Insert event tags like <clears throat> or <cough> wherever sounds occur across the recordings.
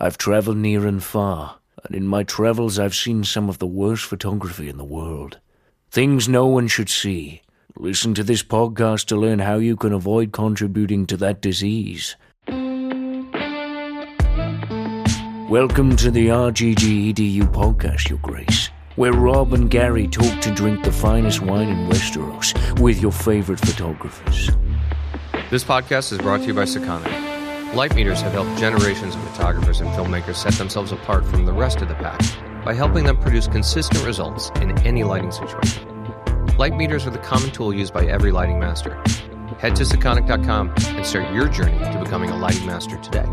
I've traveled near and far, and in my travels I've seen some of the worst photography in the world. Things no one should see. Listen to this podcast to learn how you can avoid contributing to that disease. Welcome to the RGGEDU podcast, Your Grace, where Rob and Gary talk to drink the finest wine in Westeros with your favorite photographers. This podcast is brought to you by Sekonic. Light meters have helped generations of photographers and filmmakers set themselves apart from the rest of the pack by helping them produce consistent results in any lighting situation. Light meters are the common tool used by every lighting master. Head to Sekonic.com and start your journey to becoming a lighting master today.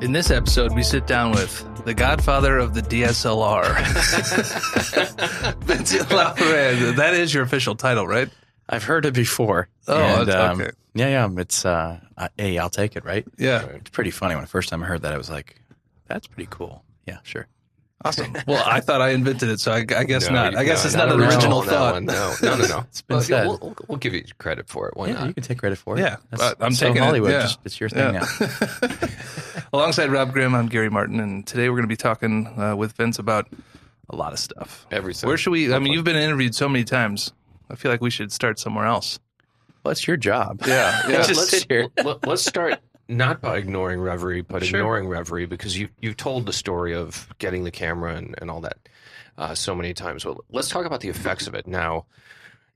In this episode, we sit down with the godfather of the DSLR, <laughs> Vincent Laforet. That is your official title, right? I've heard it before. Oh, And, okay. Um, yeah, yeah. It's uh, uh, hey, I'll take it, right? Yeah. It's pretty funny. When the first time I heard that, I was like, "That's pretty cool." Yeah, sure. Awesome. Well, I thought I invented it, so I, I guess No, not. you- I guess no, it's not an original original on that thought. No, no, no, no. <laughs> It's been Well, said. We'll, we'll, we'll give you credit for it. Why yeah, not? you can take credit for it. Yeah, That's but I'm so taking it, Hollywood. yeah. Just, it's your thing Yeah. now. <laughs> Alongside Rob Grimm, I'm Gary Martin, and today we're going to be talking uh, with Vince about a lot of stuff. Everything. Where should we? I mean, you've been interviewed so many times. I feel like we should start somewhere else. Well, it's your job. Yeah, yeah. <laughs> Just let's, sit here. let- let's start not by ignoring Reverie, but Sure. ignoring Reverie because you you told the story of getting the camera and, and all that uh, so many times. Well, let's talk about the effects of it now.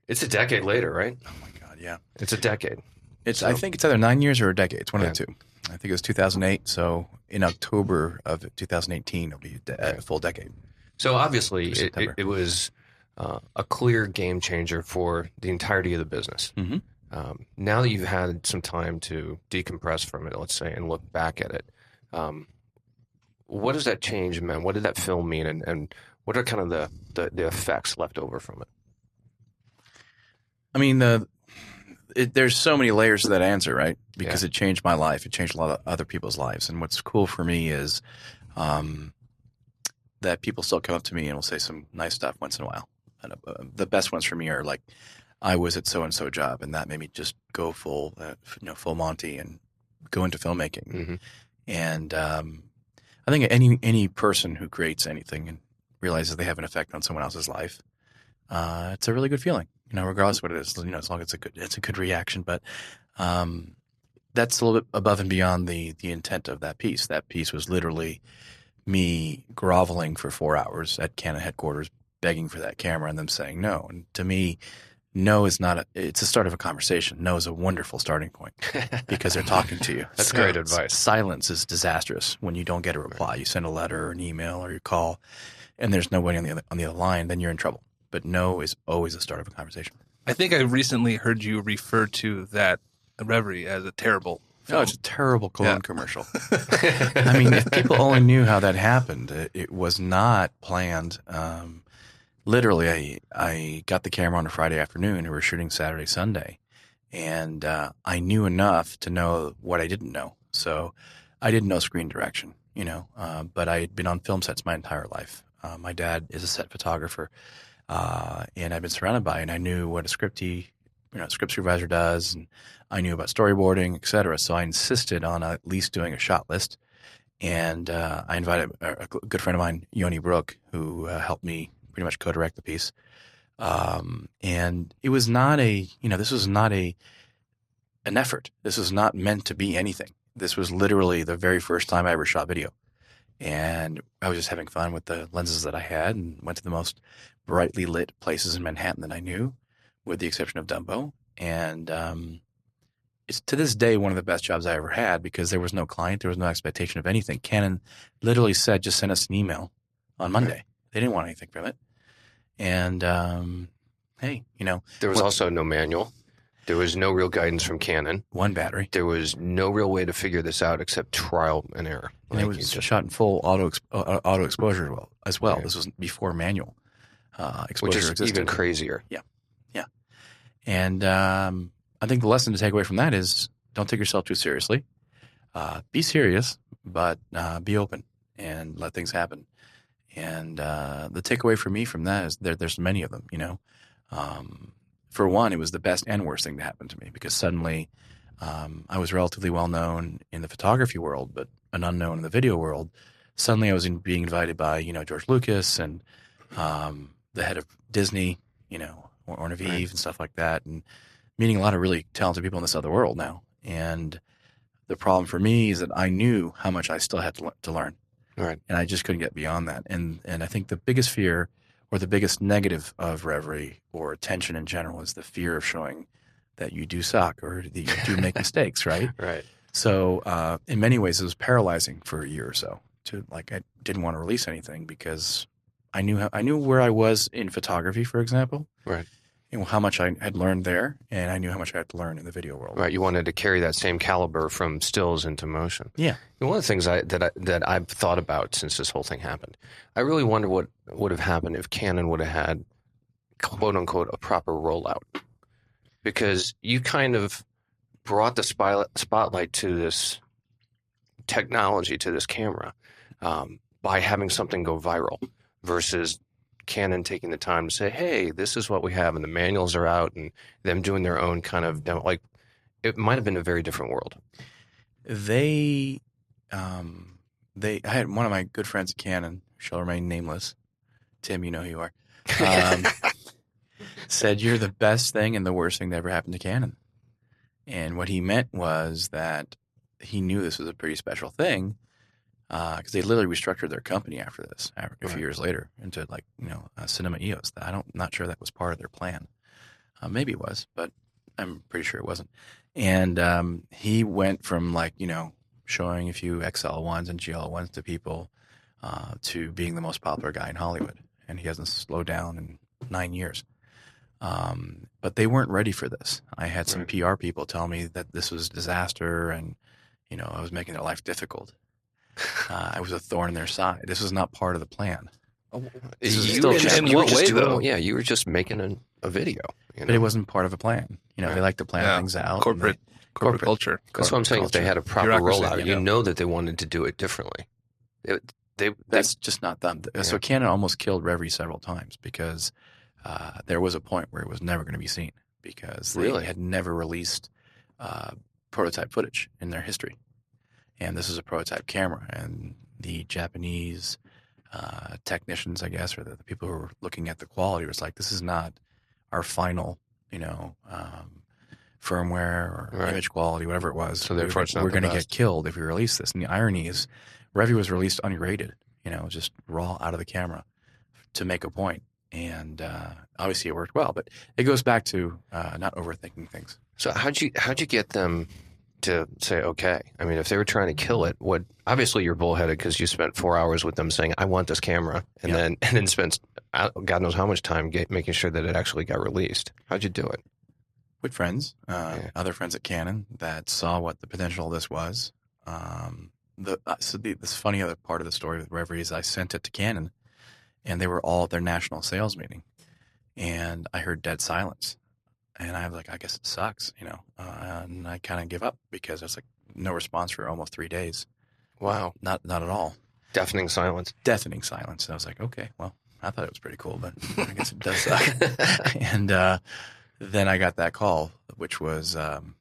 It's a decade later, right? Oh my god, yeah. It's a decade. It's. I think it's either nine years or a decade. It's one Yeah. of the two. I think it was 2008. So in October of 2018, it'll be a de- a full decade. So obviously, it, it, it was uh, a clear game changer for the entirety of the business. Mhm. Um, now that you've had some time to decompress from it, let's say, and look back at it, um, what does that change mean? What did that film mean, and, and what are kind of the, the, the effects left over from it? I mean, the it, there's so many layers to that answer, right? Because it changed my life. It changed a lot of other people's lives. And what's cool for me is um, that people still come up to me and will say some nice stuff once in a while. And uh, the best ones for me are like, I was at so and so job, and that made me just go full, uh, you know, full Monty and go into filmmaking. Mhm. And um, I think any any person who creates anything and realizes they have an effect on someone else's life, uh, it's a really good feeling. You know, regardless of what it is, you know, as long as it's a good, it's a good reaction. But um, that's a little bit above and beyond the the intent of that piece. That piece was literally me groveling for four hours at Canon headquarters, begging for that camera, and them saying no. And to me, no is not a. It's the start of a conversation. No is a wonderful starting point <laughs> because they're talking to you. That's So great advice. Silence is disastrous when you don't get a reply. You send a letter or an email or you call, and there's nobody on the other on the other line. Then you're in trouble. But no is always the start of a conversation. I think I recently heard you refer to that Reverie as a terrible. No, Film. it's a terrible cologne Yeah. commercial. <laughs> I mean, if people only knew how that happened, it, it was not planned. Um, literally, I I got the camera on a Friday afternoon. We were shooting Saturday, Sunday, and uh, I knew enough to know what I didn't know. So I didn't know screen direction, you know, uh, but I had been on film sets my entire life. Uh, my dad is a set photographer, uh, and I've been surrounded by, and I knew what a script he, you know, script supervisor does, and I knew about storyboarding, et cetera. So I insisted on at least doing a shot list. And uh, I invited a, a good friend of mine, Yoni Brook, who uh, helped me pretty much co-direct the piece. Um, and it was not a, you know, this was not a an effort. This was not meant to be anything. This was literally the very first time I ever shot video. And I was just having fun with the lenses that I had and went to the most brightly lit places in Manhattan that I knew, with the exception of Dumbo. And um, it's to this day one of the best jobs I ever had because there was no client, there was no expectation of anything. Canon literally said, just send us an email on Monday. They didn't want anything from it. And um, hey, you know, There was What- also no manual. There was no real guidance from Canon. one battery. There was no real way to figure this out except trial and error. And it was just- shot in full auto uh, auto exposure as well. As well. This was before manual uh, exposure which is existed. even crazier. Yeah, yeah. And um, I think the lesson to take away from that is don't take yourself too seriously. Uh, be serious, but uh, be open and let things happen. And uh, the takeaway for me from that is there, there's many of them, you know. Um, for one, it was the best and worst thing to happen to me because suddenly um, I was relatively well known in the photography world, but an unknown in the video world, suddenly I was in, being invited by you know George Lucas and um, the head of Disney, you know, or Ornaviv Right. and stuff like that, and meeting a lot of really talented people in this other world now. And the problem for me is that I knew how much I still had to, le- to learn, Right. and I just couldn't get beyond that. And and I think the biggest fear or the biggest negative of reverie or attention in general is the fear of showing that you do suck or that you do make <laughs> mistakes, right? Right. So uh, in many ways, it was paralyzing for a year or so. To like, I didn't want to release anything because I knew how, I knew where I was in photography, for example, Right. How much I had learned there, and I knew how much I had to learn in the video world. Right. You wanted to carry that same caliber from stills into motion. Yeah. And one of the things I, that I, that I've thought about since this whole thing happened, I really wonder what would have happened if Canon would have had quote unquote a proper rollout, because you kind of brought the spy, spotlight to this technology to this camera um, by having something go viral versus Canon taking the time to say, "Hey, this is what we have," and the manuals are out, and them doing their own kind of demo. Like, it might have been a very different world. They, um, they. I had one of my good friends at Canon, shall remain nameless. Tim, you know who you are. Um, <laughs> said you're the best thing and the worst thing that ever happened to Canon. And what he meant was that he knew this was a pretty special thing because they literally restructured their company after this, a few Right. years later, into like you know uh, Cinema EOS. I don't, not sure that was part of their plan. Uh, maybe it was, but I'm pretty sure it wasn't. And um, he went from like you know showing a few XL ones and GL ones to people uh, to being the most popular guy in Hollywood, and he hasn't slowed down in nine years. Um, but they weren't ready for this. I had some Right. PR people tell me that this was disaster, and you know I was making their life difficult. Uh, I was a thorn in their side. This was not part of the plan. This is You still were just- in what way, doing- though? Yeah, you were just making a, a video. You But it wasn't part of a plan. You know, they like to plan Yeah. things out. Corporate, they- corporate corporate. culture. That's what I'm saying. If they had a proper Bureaucracy, rollout, you you know. know that they wanted to do it differently. It, they, they, That's just not them. So Yeah. Canon almost killed Reverie several times because uh, there was a point where it was never going to be seen because they Really? had never released uh, prototype footage in their history. And this is a prototype camera, and the Japanese uh, technicians, I guess, or the, the people who were looking at the quality was like, this is not our final, you know, um, firmware or Right. image quality, whatever it was. So therefore not we're the going to get killed if we release this. And the irony is, Reverie was released unrated, you know, just raw out of the camera to make a point. And uh, obviously it worked well, but it goes back to uh, not overthinking things. so how'd you how'd you get them to say okay? I mean, if they were trying to kill it, what? Obviously, you're bullheaded because you spent four hours with them saying, "I want this camera," and Yeah. then <laughs> and then spent God knows how much time get, making sure that it actually got released. How'd you do it? with friends, uh, Yeah. other friends at Canon that saw what the potential of this was. Um, the uh, so the, this funny other part of the story with Reverie is I sent it to Canon, and they were all at their national sales meeting, and I heard dead silence, and I was like, I guess it sucks, you know, uh, and I kind of give up because I was like, no response for almost three days, Wow, not not at all, deafening silence. deafening silence. And I was like, okay, well, I thought it was pretty cool, but I guess it does suck. <laughs> and uh, then I got that call, which was um,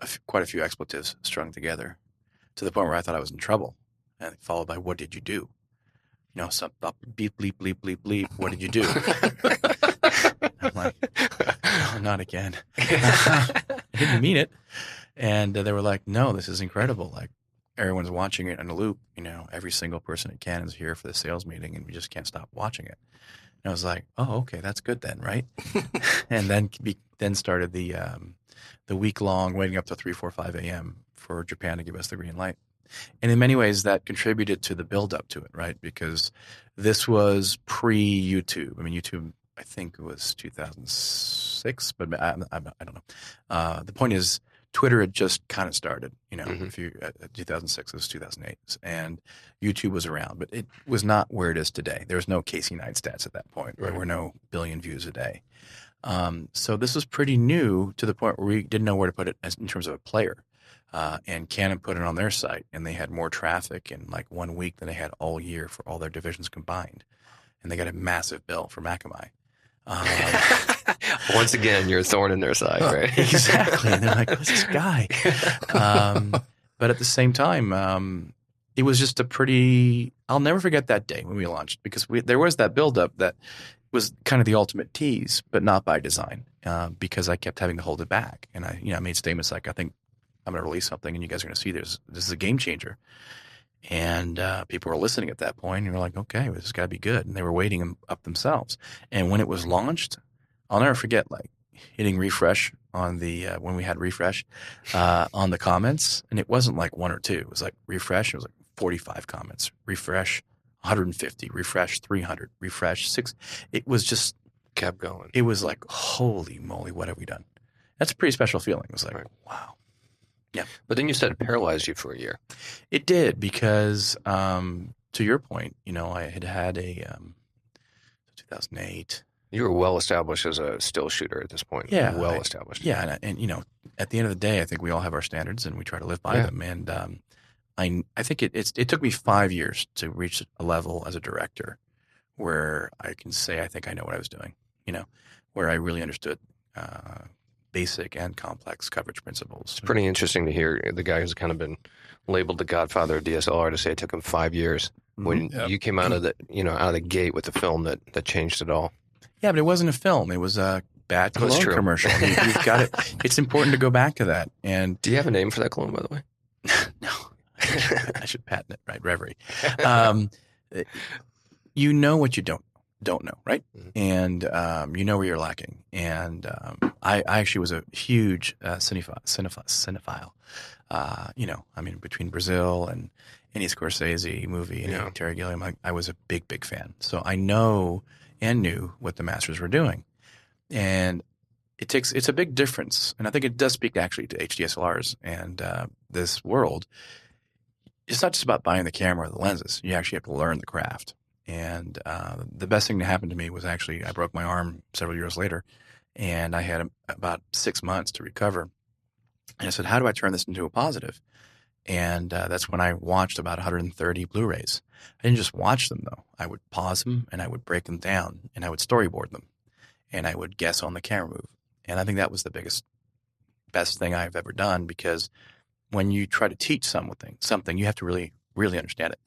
a f- quite a few expletives strung together, to the point where I thought I was in trouble, and followed by, "What did you do?" You know, some up, beep, bleep, bleep, bleep, bleep. What did you do? <laughs> I'm like, not again. <laughs> <laughs> I didn't mean it. And uh, they were like, no, this is incredible. Like, everyone's watching it in a loop. You know, every single person at Canon's here for the sales meeting, and we just can't stop watching it. And I was like, oh, okay, that's good then, right? <laughs> and then be, then started the um, the week long waiting up to three, four, five a.m. for Japan to give us the green light. And in many ways, that contributed to the build up to it, right? Because this was pre YouTube. I mean, YouTube, I think it was 2006, but I, I, I don't know. Uh, the point is, Twitter had just kind of started, you know, Mhm. if you, uh, 2006, it was 2008. And YouTube was around, but it was not where it is today. There was no Casey Neistats at that point. There were no billion views a day. Um, so this was pretty new to the point where we didn't know where to put it as, in terms of a player. Uh, and Canon put it on their site, and they had more traffic in like one week than they had all year for all their divisions combined. And they got a massive bill for Akamai. Um, Once again, you're a thorn in their side, right? exactly. And they're like, who's this guy? Um, but at the same time, um, it was just a pretty. I'll never forget that day when we launched because we, there was that buildup that was kind of the ultimate tease, but not by design, uh, because I kept having to hold it back, and I, you know, I made statements like, "I think I'm going to release something, and you guys are going to see this. This is a game changer." And uh, people were listening at that point, and you were like, "Okay, well, this has got to be good." And they were waiting up themselves. And when it was launched, I'll never forget, like hitting refresh on the uh, when we had refresh uh, on the comments, and it wasn't like one or two. It was like refresh. It was like 45 comments. Refresh 150. Refresh 300. Refresh six. It was just Kept going. it was like holy moly, what have we done? That's a pretty special feeling. It was like Right. wow. But then you said it paralyzed you for a year. It did because, um, to your point, you know, I had had a um, 2008. You were well established as a still shooter at this point. Yeah, Well I- established. Yeah, and, and you know, at the end of the day, I think we all have our standards and we try to live by Yeah. them. And um, I, I think it it's, it took me five years to reach a level as a director where I can say I think I know what I was doing. You know, where I really understood uh, basic and complex coverage principles. It's pretty interesting to hear the guy who's kind of been labeled the godfather of DSLR to say it took him five years when Yep. you came out of the you know out of the gate with the film that that changed it all. Yeah, but it wasn't a film. It was a bad That's cologne true. commercial. You, you've got it. <laughs> It's important to go back to that. And Do you have a name for that clone, by the way? <laughs> no, I should patent it, right? Reverie. Um, <laughs> you know what you don't don't know, right? Mhm. And um, you know where you're lacking. And um, I, I actually was a huge uh, cinephile. cinephile, cinephile. Uh, you know, I mean, between Brazil and any Scorsese movie, any Yeah. Terry Gilliam, I, I was a big, big fan. So I know and knew what the masters were doing, and it takes it's a big difference. And I think it does speak actually to HDSLRs and uh, this world. It's not just about buying the camera or the lenses. You actually have to learn the craft. And uh, the best thing to happen to me was actually I broke my arm several years later, and I had about six months to recover. And I said, "How do I turn this into a positive?" And uh, that's when I watched about 130 Blu-rays. I didn't just watch them though; I would pause them and I would break them down and I would storyboard them, and I would guess on the camera move. And I think that was the biggest, best thing I've ever done because when you try to teach something, something you have to really, really understand it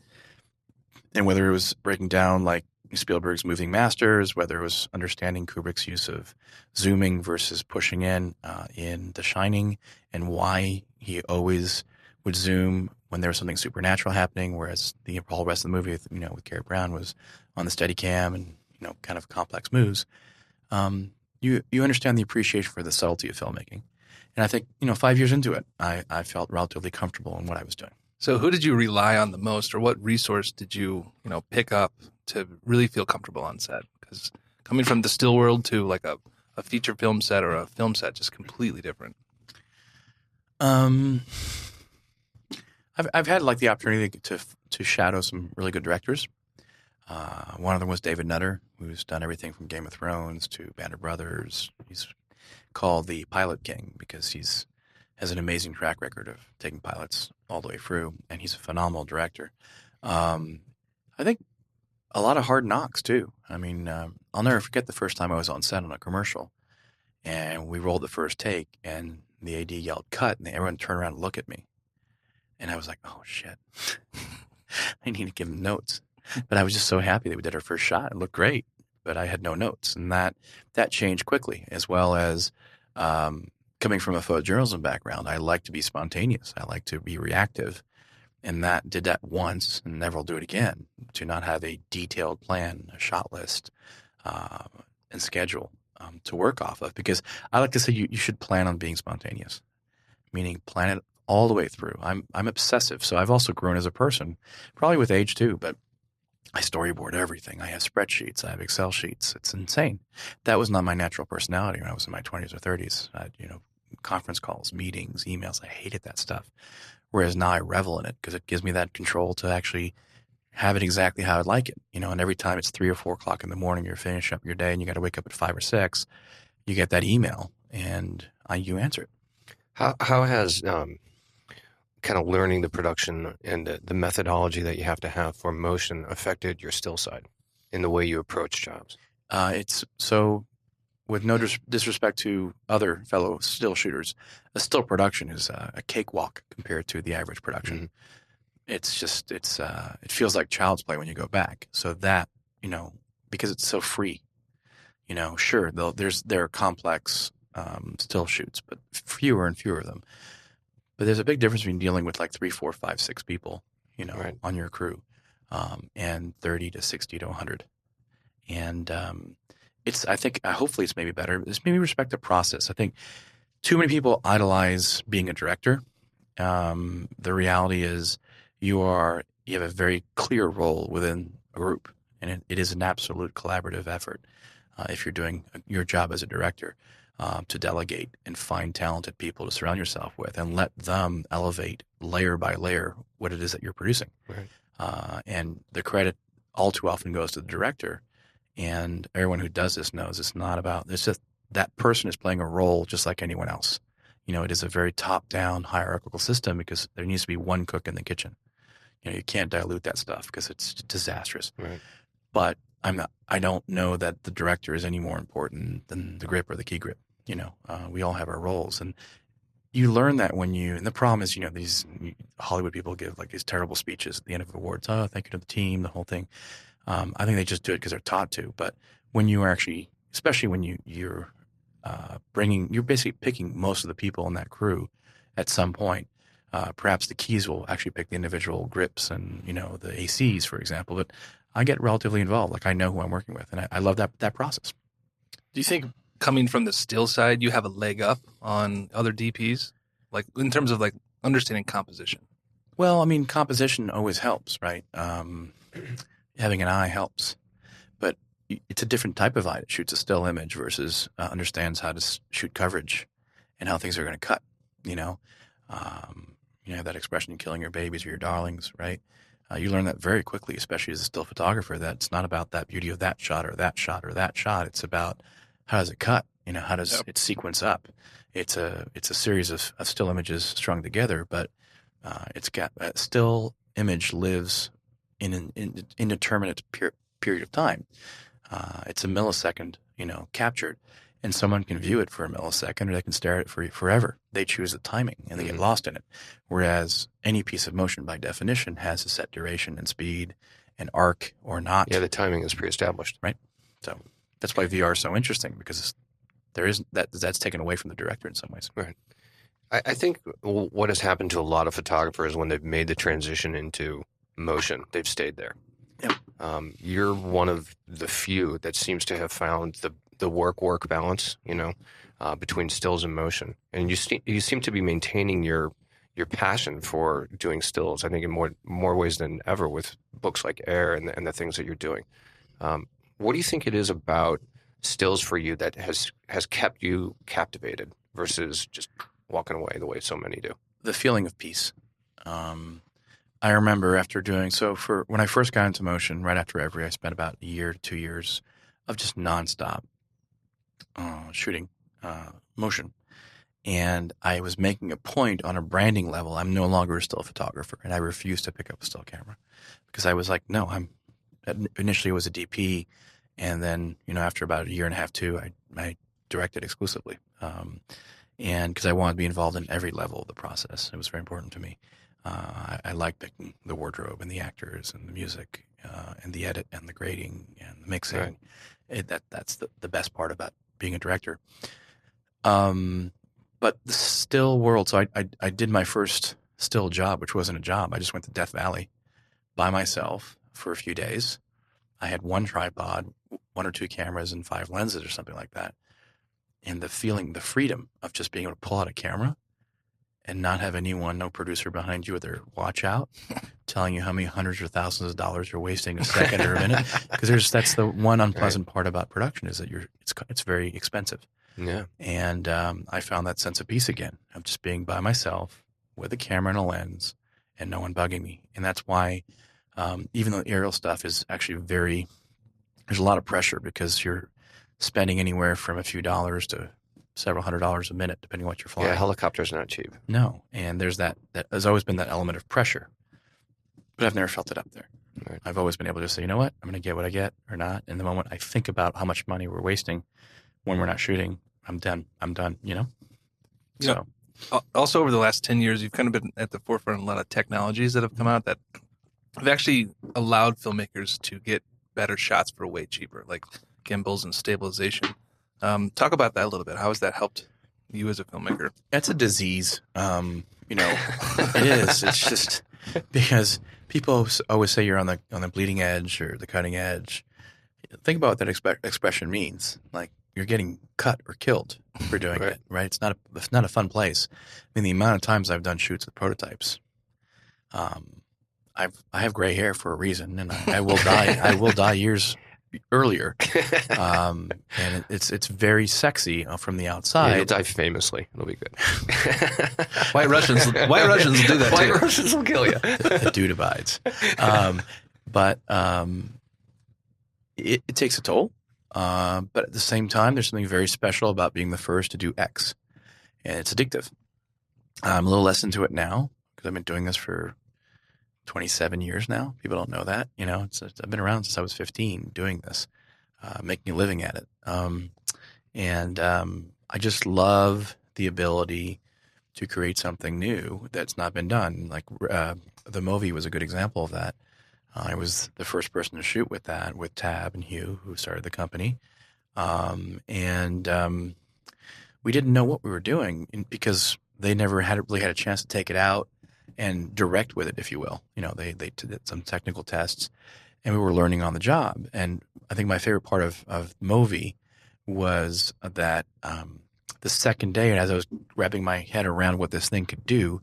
and whether it was breaking down like Spielberg's moving masters, whether it was understanding Kubrick's use of zooming versus pushing in uh, in The Shining, and why he always would zoom when there was something supernatural happening, whereas the whole rest of the movie, you know, with Garrett Brown was on the steady cam and you know, kind of complex moves. Um, you you understand the appreciation for the subtlety of filmmaking, and I think you know, five years into it, I I felt relatively comfortable in what I was doing. So, who did you rely on the most, or what resource did you, you know, pick up to really feel comfortable on set? Because coming from the still world to like a, a feature film set or a film set, just completely different. Um, I've I've had like the opportunity to to shadow some really good directors. Uh, one of them was David Nutter, who's done everything from Game of Thrones to Band of Brothers. He's called the Pilot King because he's has an amazing track record of taking pilots all the way through, and he's a phenomenal director. Um, I think a lot of hard knocks too. I mean, um, I'll never forget the first time I was on set on a commercial, and we rolled the first take, and the AD yelled "cut," and everyone turned around and looked at me, and I was like, "Oh shit, <laughs> I need to give them notes." But I was just so happy that we did our first shot. It looked great, but I had no notes, and that that changed quickly, as well as um, coming from a photojournalism background. I like to be spontaneous. I like to be reactive, and that did that once, and never will do it again. To not have a detailed plan, a shot list, uh, and schedule um, to work off of, because I like to say you, you should plan on being spontaneous, meaning plan it all the way through. I'm I'm obsessive, so I've also grown as a person, probably with age too, but I storyboard everything. I have spreadsheets. I have Excel sheets. It's insane. That was not my natural personality when I was in my 20s or 30s. I, you know, conference calls, meetings, emails. I hated that stuff. Whereas now I revel in it because it gives me that control to actually have it exactly how I'd like it. You know, and every time it's three or four o'clock in the morning, you're finishing up your day and you got to wake up at five or six, you get that email and I, you answer it. How how has um, kind of learning the production and the, the methodology that you have to have for motion affected your still side in the way you approach jobs? Uh, it's so, with no dis- disrespect to other fellow still shooters, a still production is a, a cakewalk compared to the average production. it's just it's uh, it feels like child's play when you go back. So that you know because it's so free, you know, sure there's there are complex um, still shoots, but fewer and fewer of them. But there's a big difference between dealing with like three, four, five, six people, you know, Right. on your crew, um, and thirty to sixty to hundred. And um, it's I think uh, hopefully it's maybe better. It's maybe respect the process. I think too many people idolize being a director. Um, the reality is you are you have a very clear role within a group, and it, it is an absolute collaborative effort. Uh, if you're doing your job as a director, um, to delegate and find talented people to surround yourself with, and let them elevate layer by layer what it is that you're producing. Right. Uh, and the credit all too often goes to the director. And everyone who does this knows it's not about it's just that person is playing a role just like anyone else. You know, it is a very top-down hierarchical system because there needs to be one cook in the kitchen. You know, you can't dilute that stuff because it's disastrous. Right. But I'm not. I don't know that the director is any more important than the grip or the key grip. You know, uh, we all have our roles, and you learn that when you. And the problem is, you know, these Hollywood people give like these terrible speeches at the end of awards. Oh, thank you to the team, the whole thing. Um, I think they just do it because they're taught to. But when you are actually, especially when you you're uh, bringing, you're basically picking most of the people in that crew at some point. Uh, perhaps the keys will actually pick the individual grips and you know the ACs, for example. But I get relatively involved. Like I know who I'm working with, and I, I love that that process. Do you think coming from the still side, you have a leg up on other DPs, like in terms of like understanding composition? Well, I mean, composition always helps, right? Um, <clears throat> having an eye helps, but it's a different type of eye that shoots a still image versus uh, understands how to shoot coverage and how things are going to cut. You know, um, you know that expression, "killing your babies or your darlings," right? Uh, you learn that very quickly, especially as a still photographer. That it's not about that beauty of that shot or that shot or that shot. It's about how does it cut? You know, how does Yep. it sequence up? It's a it's a series of, of still images strung together, but uh, it's got a still image lives in an in, indeterminate per- period of time. Uh, it's a millisecond, you know, captured, and someone can view it for a millisecond, or they can stare at it for forever. They choose the timing, and they Mhm. get lost in it. Whereas any piece of motion, by definition, has a set duration and speed, and arc or not. Yeah, the timing is pre-established. right? So that's why VR is so interesting because there is that that's taken away from the director in some ways. I, I think what has happened to a lot of photographers when they've made the transition into motion, they've stayed there. Yep. Um, you're one of the few that seems to have found the the work work balance, you know, uh, between stills and motion, and you se- you seem to be maintaining your your passion for doing stills. I think in more more ways than ever with books like Air and the, and the things that you're doing. Um, what do you think it is about stills for you that has has kept you captivated versus just walking away the way so many do? the feeling of peace. Um, I remember after doing so for when I first got into motion, right after every, I spent about a year two years of just nonstop uh, shooting uh, motion. And I was making a point on a branding level. I'm no longer a still photographer, and I refused to pick up a still camera because I was like, no, I'm. Initially, it was a DP, and then you know after about a year and a half, two, I I directed exclusively. Um, and because I wanted to be involved in every level of the process, it was very important to me. Uh, I, I like picking the wardrobe and the actors and the music uh, and the edit and the grading and the mixing. Right. It, that that's the, the best part about being a director. Um, but the still world. So I, I I did my first still job, which wasn't a job. I just went to Death Valley by myself for a few days. I had one tripod, one or two cameras, and five lenses or something like that and the feeling, the freedom of just being able to pull out a camera and not have anyone, no producer behind you with their watch out, <laughs> telling you how many hundreds or thousands of dollars you're wasting a <laughs> second or a minute. Because there's that's the one unpleasant part about production is that you're it's it's very expensive. Yeah. And um, I found that sense of peace again of just being by myself with a camera and a lens and no one bugging me. And that's why, um, even though aerial stuff is actually very, there's a lot of pressure because you're spending anywhere from a few dollars to several hundred dollars a minute, depending on what you're flying. Yeah, helicopters are not cheap. no. And there's that, that, there's always been that element of pressure. But I've never felt it up there. Right. I've always been able to say, you know what, I'm going to get what I get or not. And the moment I think about how much money we're wasting when we're not shooting, I'm done. I'm done, you know? Yeah. So also over the last 10 years, you've kind of been at the forefront of a lot of technologies that have come out that have actually allowed filmmakers to get better shots for way cheaper, like gimbals and stabilization. Um, talk about that a little bit. How has that helped you as a filmmaker? That's a disease. Um, you know, <laughs> it is. It's just because people always say you're on the on the bleeding edge or the cutting edge. Think about what that expe- expression means. Like you're getting cut or killed for doing Right. it, right? It's not a it's not a fun place. I mean, the amount of times I've done shoots with prototypes. Um, I've I have gray hair for a reason, and I, I will die. I <laughs> will die years earlier. <laughs> Um, and it, it's it's very sexy uh, from the Yeah, you'll die famously. It'll be good. <laughs> White Russians, White Russians will do that White too. Russians will kill you. the dude abides. Um, but um, it, it takes a toll. Uh, but at the same time, there's something very special about being the first to do X, and it's addictive. I'm a little less into it now because I've been doing this for 27 years now. People don't know that, you know. It's, I've been around since I was 15 doing this, uh, making a living at it. Um, and um, I just love the ability to create something new that's not been done. Like uh, the Movi was a good example of that. I was the first person to shoot with that with Tabb and Hugh, who started the company, um, and um, we didn't know what we were doing because they never had really had a chance to take it out and direct with it, if you will. You know, they they did some technical tests, and we were learning on the job. And I think my favorite part of of Movi was that um, the second day, as I was wrapping my head around what this thing could do,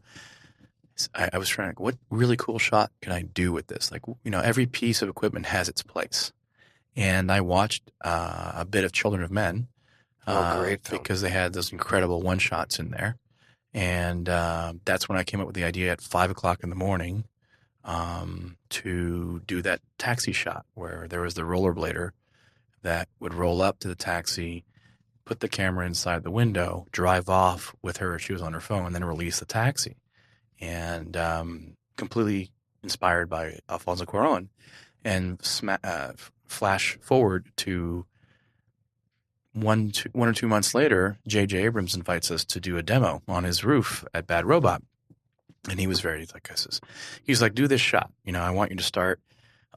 I, I was trying to, what really cool shot can I do with this? Like, you know, every piece of equipment has its place. And I watched uh, a bit of Children of Men. Oh, uh, great. Because they had those incredible one shots in there. And uh, that's when I came up with the idea at five o'clock in the morning um, to do that taxi shot where there was the rollerblader that would roll up to the taxi, put the camera inside the window, drive off with her. She was on her phone, and then release the taxi. And um, completely inspired by Alfonso Cuarón, and sma- uh, flash forward to one, two, one or two months later, J.J. Abrams invites us to do a demo on his roof at Bad Robot, and he was very like, "This is," he's like, "Do this shot. You know, I want you to start."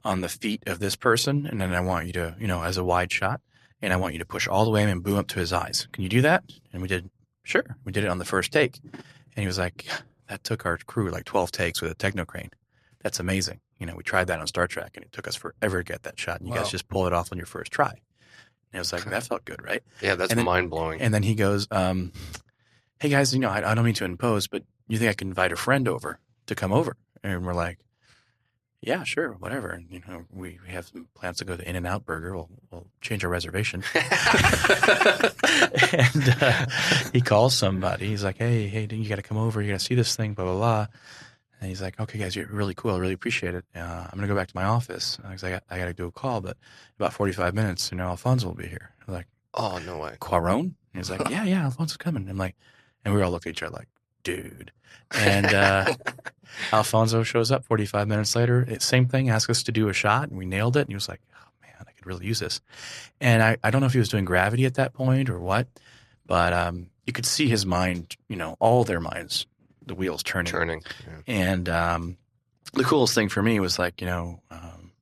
on the feet of this person, and then I want you to, you know, as a wide shot, and I want you to push all the way and boom up to his eyes. Can you do that? And we did. Sure, we did it on the first take, and he was like, "That took our crew like twelve takes with a techno crane. That's amazing." You know, we tried that on Star Trek, and it took us forever to get that shot. And you Wow. guys just pulled it off on your first try. And it was like that felt good, right? Yeah, that's then- mind blowing. And then he goes, um, "Hey guys, you know, I, I don't mean to impose, but you think I can invite a friend over to come over?" And we're like, "Yeah, sure, whatever." And you know, we, we have some plans to go to In and Out Burger. We'll, we'll change our reservation. <laughs> <laughs> and uh, he calls somebody. He's like, "Hey, hey, you got to come over. You got to see this thing." Blah blah blah. And he's like, "Okay, guys, you're really cool. I really appreciate it. Uh, I'm gonna go back to my office because I got I got to do a call, but about 45 minutes, you know, Alfonso will be here." I'm like. oh no way. Cuarón? And he's like, <laughs> yeah, yeah, Alfonso's coming. I'm like, and we all look at each other like, dude. And uh, <laughs> Alfonso shows up 45 minutes later. It, same thing, asked us to do a shot, and we nailed it. And he was like, oh man, I could really use this. And I, I don't know if he was doing gravity at that point or what, but um, you could see his mind, you know, all their minds, the wheels turning. Turning. Yeah. And um, the coolest thing for me was like, you know, um,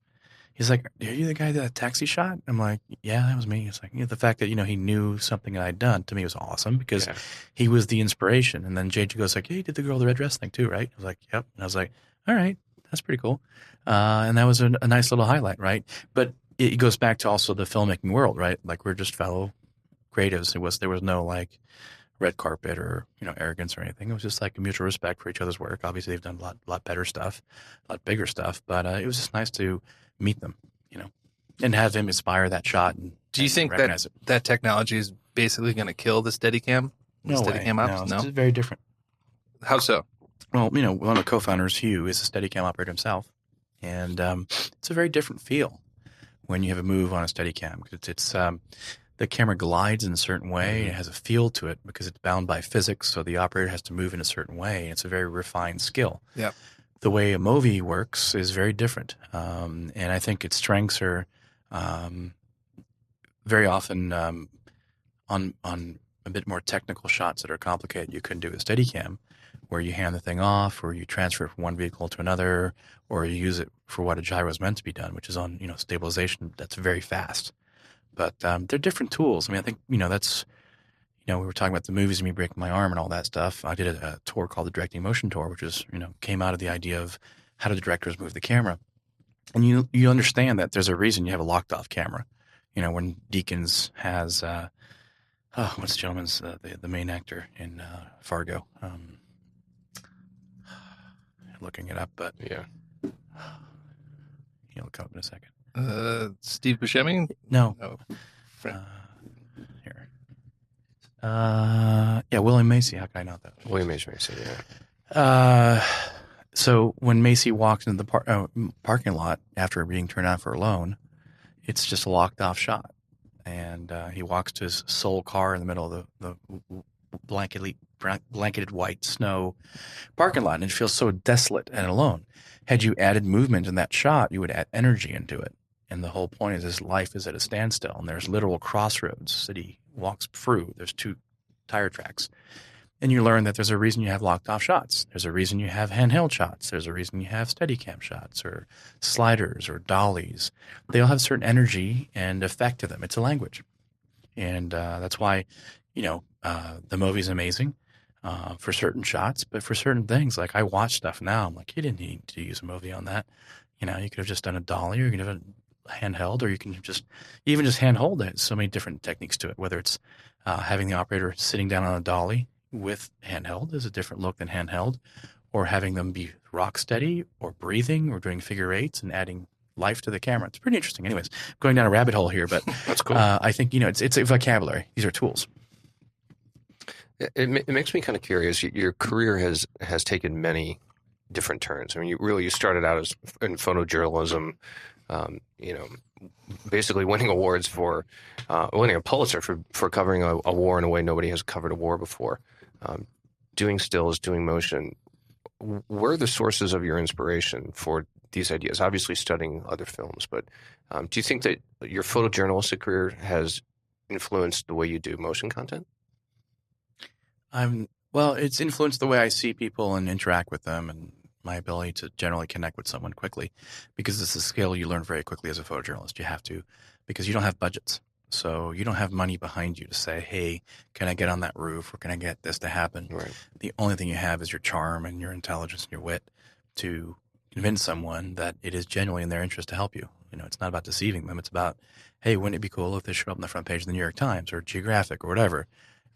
he's like, "Are you the guy that taxi shot?" I'm like, "Yeah, that was me." It's like you know, the fact that you know he knew something that I'd done to me was awesome because Yeah. he was the inspiration. And then JJ goes like, "Yeah, you did the girl the red dress thing too, right?" I was like, "Yep." And I was like, "All right, that's pretty cool." Uh, and that was a, a nice little highlight, right? But it goes back to also the filmmaking world, right? Like we're just fellow creatives. It was there was no like red carpet or you know arrogance or anything. It was just like mutual respect for each other's work. Obviously, they've done a lot lot better stuff, a lot bigger stuff. But uh, it was just nice to meet them, you know, and have him inspire that shot. And Do you and think that it. that technology is basically going to kill the Steadicam? No the way. Steadicam ops? No, No. it's very different. How so? Well, you know, one of the co-founders, Hugh, is a Steadicam operator himself, and um, it's a very different feel when you have a move on a Steadicam. It's, it's um, the camera glides in a certain way. It has a feel to it because it's bound by physics, so the operator has to move in a certain way. It's a very refined skill. The way a Movi works is very different, um, and I think its strengths are um, very often um, on on a bit more technical shots that are complicated you couldn't do with Steadicam, where you hand the thing off, or you transfer it from one vehicle to another, or you use it for what a gyro is meant to be done, which is on you know stabilization. That's very fast. But um, they're different tools. I mean, I think you know that's you know we were talking about the movies and me breaking my arm and all that stuff. I did a, a tour called the Directing Motion Tour, which is you know came out of the idea of how do the directors move the camera, and you you understand that there's a reason you have a locked off camera. You know when Deakins has. Uh, oh, what's the gentleman's uh, the the main actor in uh, Fargo? Um, looking it up, but Yeah. he'll come up in a second. Uh, Steve Buscemi? No, No. uh, here. Uh, yeah, William Macy. How can I not that? William H. Macy, yeah. Uh, so when Macy walks into the par- uh, parking lot after being turned out for a loan, it's just a locked off shot, and uh, he walks to his sole car in the middle of the the blanketly blanketed white snow parking lot, and it feels so desolate and alone. Had you added movement in that shot, you would add energy into it. And the whole point is his life is at a standstill, and there's literal crossroads that he walks through. There's two tire tracks. And you learn that there's a reason you have locked off shots. There's a reason you have handheld shots. There's a reason you have Steadicam shots or sliders or dollies. They all have certain energy and effect to them. It's a language. And uh, that's why, you know, uh, the Movi's amazing uh, for certain shots, but for certain things, like I watch stuff now, I'm like, you didn't need to use a movie on that. You know, you could have just done a dolly or you could have handheld or you can just even just handhold it. So many different techniques to it, whether it's uh, having the operator sitting down on a dolly with handheld is a different look than handheld, or having them be rock steady or breathing or doing figure eights and adding life to the camera. It's pretty interesting. Anyways, going down a rabbit hole here, but <laughs> That's cool. uh, I think you know it's it's a vocabulary. These are tools. It, it, makes me kind of curious. Your career has has taken many different turns. I mean, you really you started out as in photojournalism, um, you know, basically winning awards for uh, winning a Pulitzer for for covering a, a war in a way nobody has covered a war before. Um, doing stills, doing motion. W- Where are the sources of your inspiration for these ideas? Obviously, studying other films, but um, do you think that your photojournalistic career has influenced the way you do motion content? I'm well. It's influenced the way I see people and interact with them, and my ability to generally connect with someone quickly, because it's a skill you learn very quickly as a photojournalist. You have to, because you don't have budgets, so you don't have money behind you to say, "Hey, can I get on that roof, or can I get this to happen?" Right. The only thing you have is your charm and your intelligence and your wit to convince someone that it is genuinely in their interest to help you. You know, it's not about deceiving them. It's about, hey, wouldn't it be cool if this showed up on the front page of the New York Times or Geographic or whatever?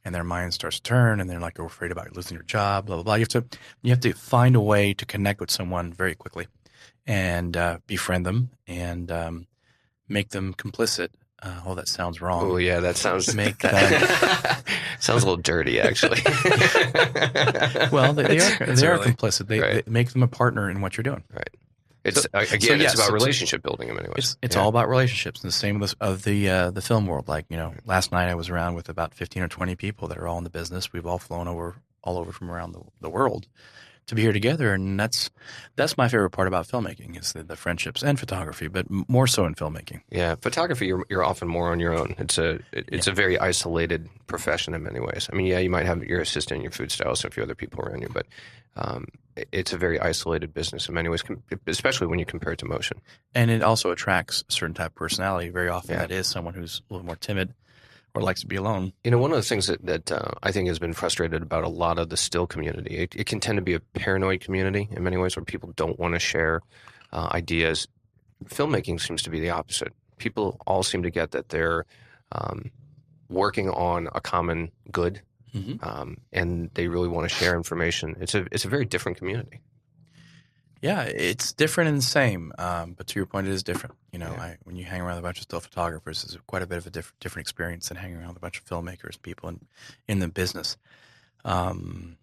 And their mind starts to turn, and they're like afraid about losing your job, blah blah blah. You have to you have to find a way to connect with someone very quickly, and uh, befriend them and um, make them complicit. Uh, oh, that sounds wrong. Oh yeah, that sounds <laughs> Make <laughs> that <laughs> sounds a little dirty, actually. Well, they, they are they are complicit. They, Right. they make them a partner in what you're doing. It's So- again, so it's about it's- relationship building in many ways. It's it's Yeah. all about relationships, and the same with of the uh, the film world. Like you know, last night I was around with about fifteen or twenty people that are all in the business. We've all flown over all over from around the, the world to be here together, and that's that's my favorite part about filmmaking is the, the friendships and photography, but more so in filmmaking. Yeah, photography. You're, you're often more on your own. It's a it- it's a very isolated profession in many ways. I mean, yeah, you might have your assistant, your food stylist, a few other people around you, but um, it's a very isolated business in many ways, especially when you compare it to motion. And it also attracts a certain type of personality. Very often, Yeah. that is someone who's a little more timid or likes to be alone. You know, one of the things that, that uh, I think has been frustrated about a lot of the still community, it, it can tend to be a paranoid community in many ways where people don't want to share uh, ideas. Filmmaking seems to be the opposite. People all seem to get that they're um, working on a common good, Mhm. um, and they really want to share information. It's a it's a very different community. Yeah, it's different and the same, um, but to your point, it is different. You know, Yeah. I, when you hang around with a bunch of still photographers, it's quite a bit of a diff- different experience than hanging around with a bunch of filmmakers, people in, in the business. Um,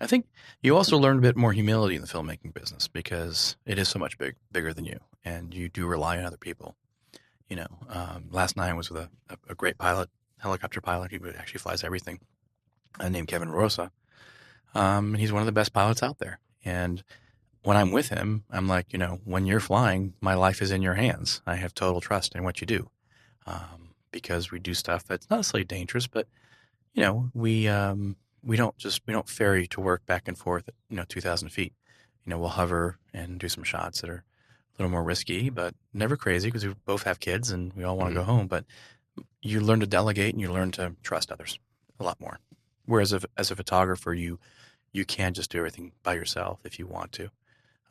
I think you also learn a bit more humility in the filmmaking business because it is so much big, bigger than you, and you do rely on other people. You know, um, last night I was with a, a, a great pilot, helicopter pilot. He actually flies everything, uh, named Kevin Rosa. Um, and he's one of the best pilots out there. And when I'm with him, I'm like, you know, when you're flying, my life is in your hands. I have total trust in what you do um, because we do stuff that's not necessarily dangerous, but you know, we um, we don't just we don't ferry to work back and forth at you know two thousand feet. You know, we'll hover and do some shots that are a little more risky, but never crazy because we both have kids and we all want to go home. But you learn to delegate and you learn to trust others a lot more. Whereas if, as a photographer, you you can just do everything by yourself if you want to,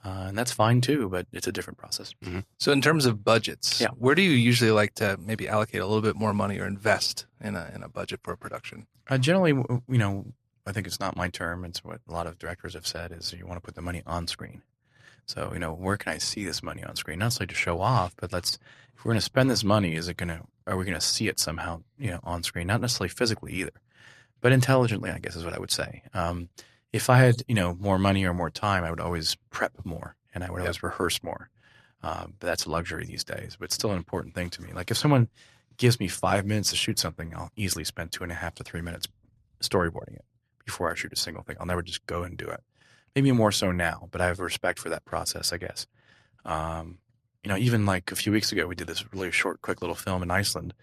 uh, and that's fine too. But it's a different process. So in terms of budgets, Yeah. where do you usually like to maybe allocate a little bit more money or invest in a in a budget for a production? Uh, generally, you know, I think it's not my term. It's what a lot of directors have said is you want to put the money on screen. So, you know, where can I see this money on screen? Not necessarily to show off, but let's, if we're going to spend this money, is it going to, are we going to see it somehow, you know, on screen? Not necessarily physically either, but intelligently, I guess is what I would say. Um, if I had, you know, more money or more time, I would always prep more and I would always rehearse more. Um, but that's a luxury these days, but it's still an important thing to me. Like if someone gives me five minutes to shoot something, I'll easily spend two and a half to three minutes storyboarding it before I shoot a single thing. I'll never just go and do it. Maybe more so now, but I have respect for that process, I guess. Um, you know, even like a few weeks ago, we did this really short, quick little film in Iceland.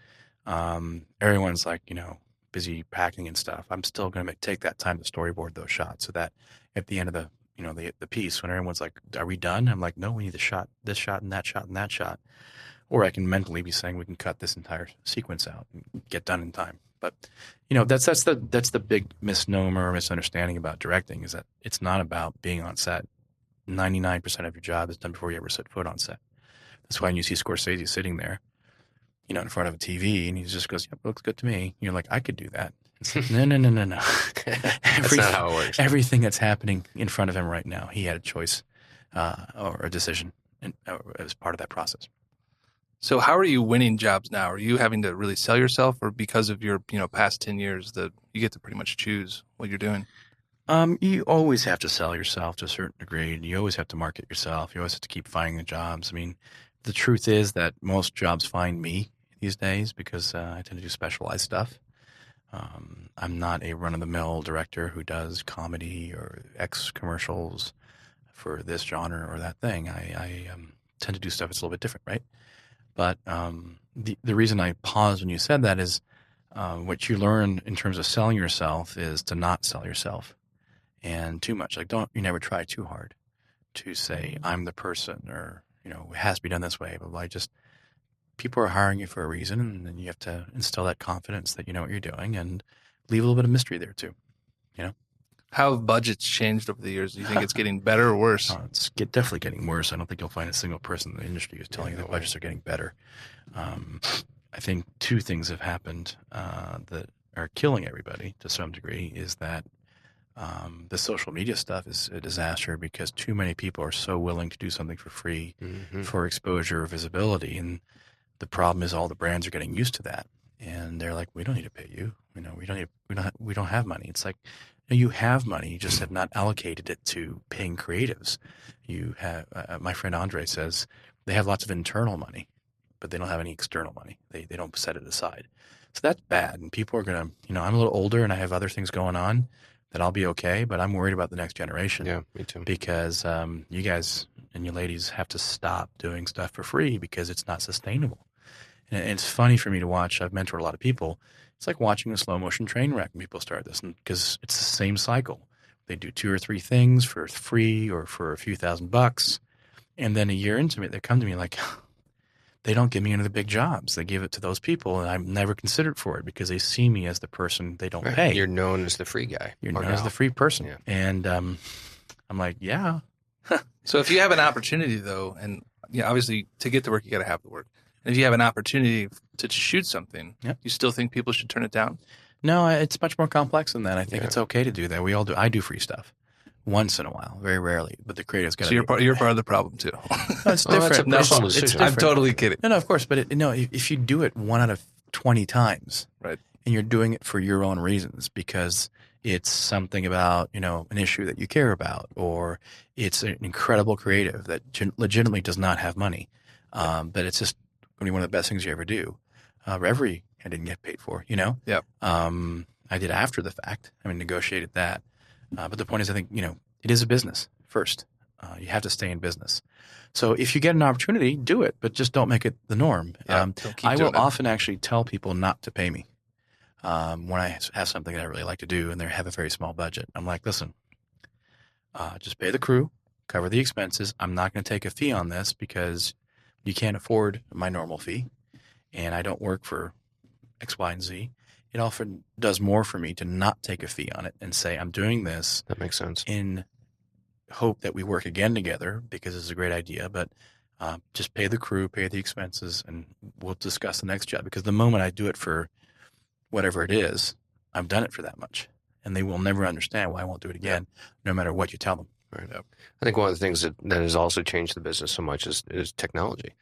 Um, everyone's like, you know, busy packing and stuff. I'm still going to take that time to storyboard those shots so that at the end of the, you know, the, the piece, when everyone's like, are we done? I'm like, no, we need the shot, this shot and that shot and that shot. Or I can mentally be saying we can cut this entire sequence out and get done in time. But you know, that's that's the that's the big misnomer or misunderstanding about directing is that it's not about being on set. Ninety nine percent of your job is done before you ever set foot on set. That's why when you see Scorsese sitting there, you know, in front of a TV, and he just goes, "Yep, looks good to me." You're like, "I could do that." <laughs> No, no, no, no, no. <laughs> That's not <laughs> how it works. Everything that's happening in front of him right now, he had a choice uh, or a decision in, uh, as part of that process. So how are you winning jobs now? Are you having to really sell yourself, or because of your you know past ten years that you get to pretty much choose what you're doing? Um, you always have to sell yourself to a certain degree. and You always have to market yourself. You always have to keep finding the jobs. I mean, the truth is that most jobs find me these days because uh, I tend to do specialized stuff. Um, I'm not a run of the mill director who does comedy or X commercials for this genre or that thing. I, I um, tend to do stuff that's a little bit different, right? But um, the the reason I paused when you said that is uh, what you learn in terms of selling yourself is to not sell yourself and too much. Like, don't you never try too hard to say I'm the person or you know it has to be done this way. But like, just people are hiring you for a reason, and then you have to instill that confidence that you know what you're doing and leave a little bit of mystery there too. You know, how have budgets changed over the years? Do you think it's <sighs> getting better or worse? Uh, it's get, definitely getting worse. I don't think you'll find a single person in the industry who's telling Yeah, you that way. budgets are getting better. Um, I think two things have happened uh, that are killing everybody to some degree. Is that um, the social media stuff is a disaster because too many people are so willing to do something for free Mhm. for exposure or visibility, and the problem is all the brands are getting used to that, and they're like, "We don't need to pay you. You know, we don't need, we don't we don't have money." It's like you have money, you just have not allocated it to paying creatives. You have, uh, my friend Andre says they have lots of internal money, but they don't have any external money. They they don't set it aside. So that's bad, and people are gonna, you know, I'm a little older and I have other things going on that I'll be okay, but I'm worried about the next generation Yeah, me too. because um, you guys and you ladies have to stop doing stuff for free because it's not sustainable. And it's funny for me to watch. I've mentored a lot of people. It's like watching a slow motion train wreck when people start this because it's the same cycle. They do two or three things for free or for a few thousand bucks. And then a year into it, they come to me like, they don't give me any of the big jobs. They give it to those people, and I'm never considered for it because they see me as the person they don't Right. pay. You're known as the free guy. You're or known as the free person. Yeah. And um, I'm like, yeah, <laughs> So if you have an opportunity though, and yeah, obviously to get the work you got to have the work. And if you have an opportunity to shoot something, Yep. you still think people should turn it down? No, it's much more complex than that. I think Yeah. it's okay to do that. We all do. I do free stuff once in a while, very rarely. But the creative's got So you're part, you're part of the problem too. <laughs> No, it's Oh, that's a different. It's- it's decision. I'm totally kidding. No, no, of course. But it, no, if, if you do it one out of twenty times, Right. and you're doing it for your own reasons because it's something about you know an issue that you care about, or it's an incredible creative that gen- legitimately does not have money, um, but it's just going to be one of the best things you ever do. Uh, Reverie, I didn't get paid for, you know. Yep. Um, I did after the fact. I mean, negotiated that. Uh, but the point is, I think you know it is a business first. Uh, you have to stay in business. So if you get an opportunity, do it, but just don't make it the norm. Yeah, um, I will often actually tell people not to pay me um, when I have something that I really like to do and they have a very small budget, I'm like, listen, uh, just pay the crew, cover the expenses. I'm not going to take a fee on this because you can't afford my normal fee, and I don't work for X, Y, and Z. It often does more for me to not take a fee on it and say I'm doing this That makes sense. in hope that we work again together because it's a great idea. But uh, just pay the crew, pay the expenses, and we'll discuss the next job. Because the moment I do it for whatever it is, I've done it for that much, and they will never understand why I won't do it again, no matter what you tell them. Right. I think one of the things that, that has also changed the business so much is, is technology.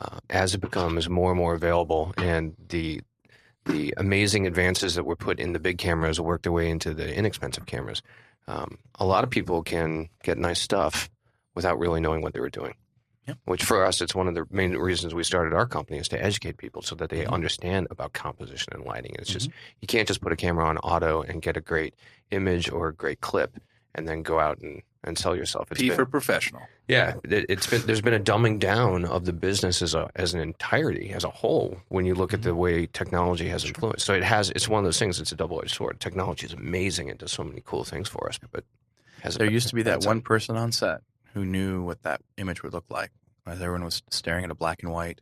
Uh, as it becomes more and more available, and the the amazing advances that were put in the big cameras work their way into the inexpensive cameras, um, a lot of people can get nice stuff without really knowing what they were doing. Yep. Which for us, it's one of the main reasons we started our company is to educate people so that they Mhm. understand about composition and lighting. It's just Mm-hmm. you can't just put a camera on auto and get a great image or a great clip and then go out and, and sell yourself. It's P been- for professional. yeah, it, it's been there's been a dumbing down of the business as a as an entirety as a whole when you look at the way technology has influenced. So it has it's one of those things. It's a double edged sword. Technology is amazing and does so many cool things for us, but has There used to be that one person on set who knew what that image would look like. As everyone was staring at a black and white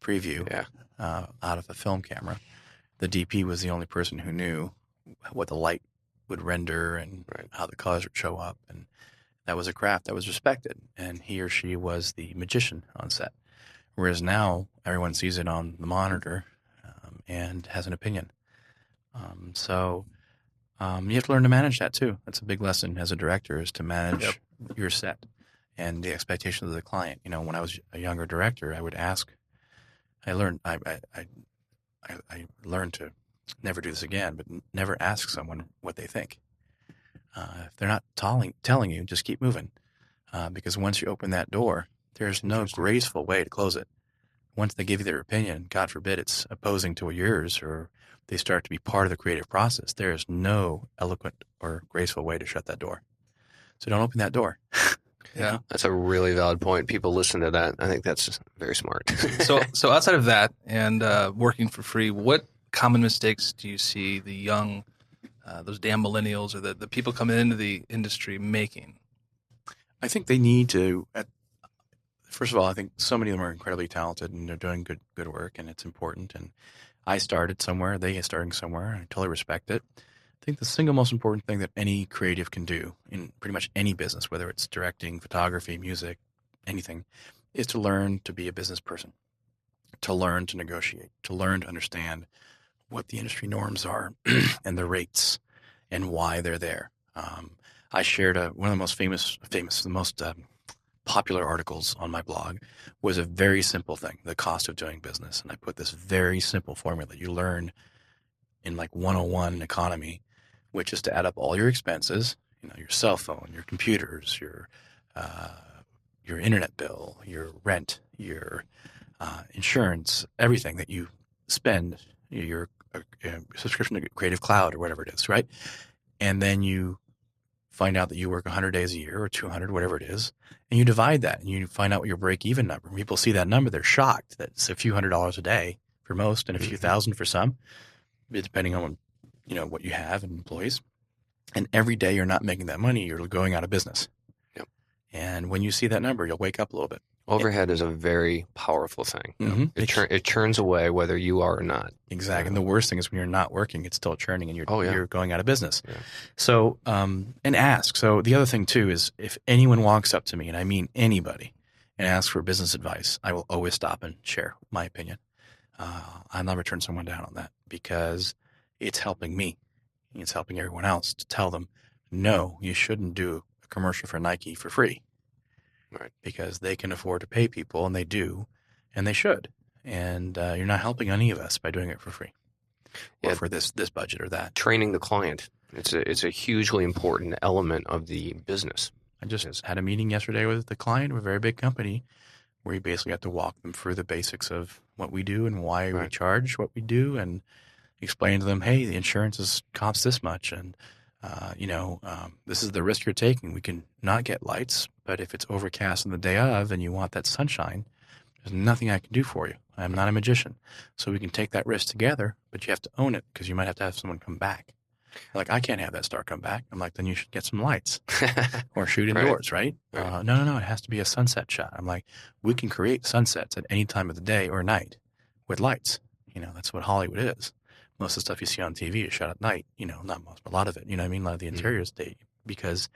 preview Yeah. uh, out of a film camera, the DP was the only person who knew what the light would render and Right. how the colors would show up. And that was a craft that was respected. And he or she was the magician on set. Whereas now everyone sees it on the monitor um, and has an opinion. Um, so um, you have to learn to manage that too. That's a big lesson as a director is to manage Yep. your set and the expectations of the client. You know, when I was a younger director, I would ask. I learned. I I I, I, I learned to never do this again, but never ask someone what they think. Uh, if they're not telling telling you, just keep moving, uh, because once you open that door, there's no graceful way to close it. Once they give you their opinion, God forbid it's opposing to yours, or they start to be part of the creative process. There is no eloquent or graceful way to shut that door. So don't open that door. <laughs> Yeah. That's a really valid point. People listen to that. I think that's very smart. so <laughs> so outside of that and uh, working for free, what common mistakes do you see the young, uh, those damn millennials or the, the people coming into the industry making? I think they need to. At, first of all, I think so many of them are incredibly talented and they're doing good good work, and it's important. And I started somewhere; they are starting somewhere. and I totally respect it. I think the single most important thing that any creative can do in pretty much any business, whether it's directing, photography, music, anything, is to learn to be a business person, to learn to negotiate, to learn to understand what the industry norms are <clears throat> and the rates and why they're there. Um, I shared a, one of the most famous, famous, the most um, popular articles on my blog was a very simple thing: the cost of doing business. And I put this very simple formula you learn in like 101 economy, which is to add up all your expenses, you know, your cell phone, your computers, your uh, your internet bill, your rent, your uh, insurance, everything that you spend, your uh, uh, subscription to Creative Cloud or whatever it is, right? And then you find out that you work 100 days a year or 200, whatever it is, and you divide that and you find out what your break even number. When people see that number, they're shocked that it's a few hundred dollars a day for most and a few Mhm. thousand for some, depending on you know what you have and employees. And every day you're not making that money, you're going out of business. Yep. And when you see that number, you'll wake up a little bit. Overhead is a very powerful thing. Mhm. It, chur- it churns away whether you are or not. Exactly. And the worst thing is when you're not working, it's still churning and you're Oh, yeah. you're going out of business. Yeah. So, um, and ask. So the other thing too is if anyone walks up to me, and I mean anybody, and asks for business advice, I will always stop and share my opinion. Uh, I'll never turn someone down on that because it's helping me. It's helping everyone else to tell them, no, you shouldn't do a commercial for Nike for free. Right. Because they can afford to pay people, and they do, and they should. And uh, you're not helping any of us by doing it for free or Yeah. for this this budget or that. Training the client. It's a it's a hugely important element of the business. I just Yes. had a meeting yesterday with the client of a very big company where we basically had to walk them through the basics of what we do and why we charge what we do and explain to them, hey, the insurance is costs this much and uh, you know, um, this is the risk you're taking. We can not get lights, but if it's overcast on the day of and you want that sunshine, there's nothing I can do for you. I'm not a magician. So we can take that risk together, but you have to own it because you might have to have someone come back. Like, I can't have that star come back. I'm like, then you should get some lights <laughs> or shoot indoors, right? Right. Uh, no, no, no. It has to be a sunset shot. I'm like, we can create sunsets at any time of the day or night with lights. You know, that's what Hollywood is. Most of the stuff you see on TV is shot at night. You know, not most, but a lot of it. You know what I mean? A lot of the interiors, they because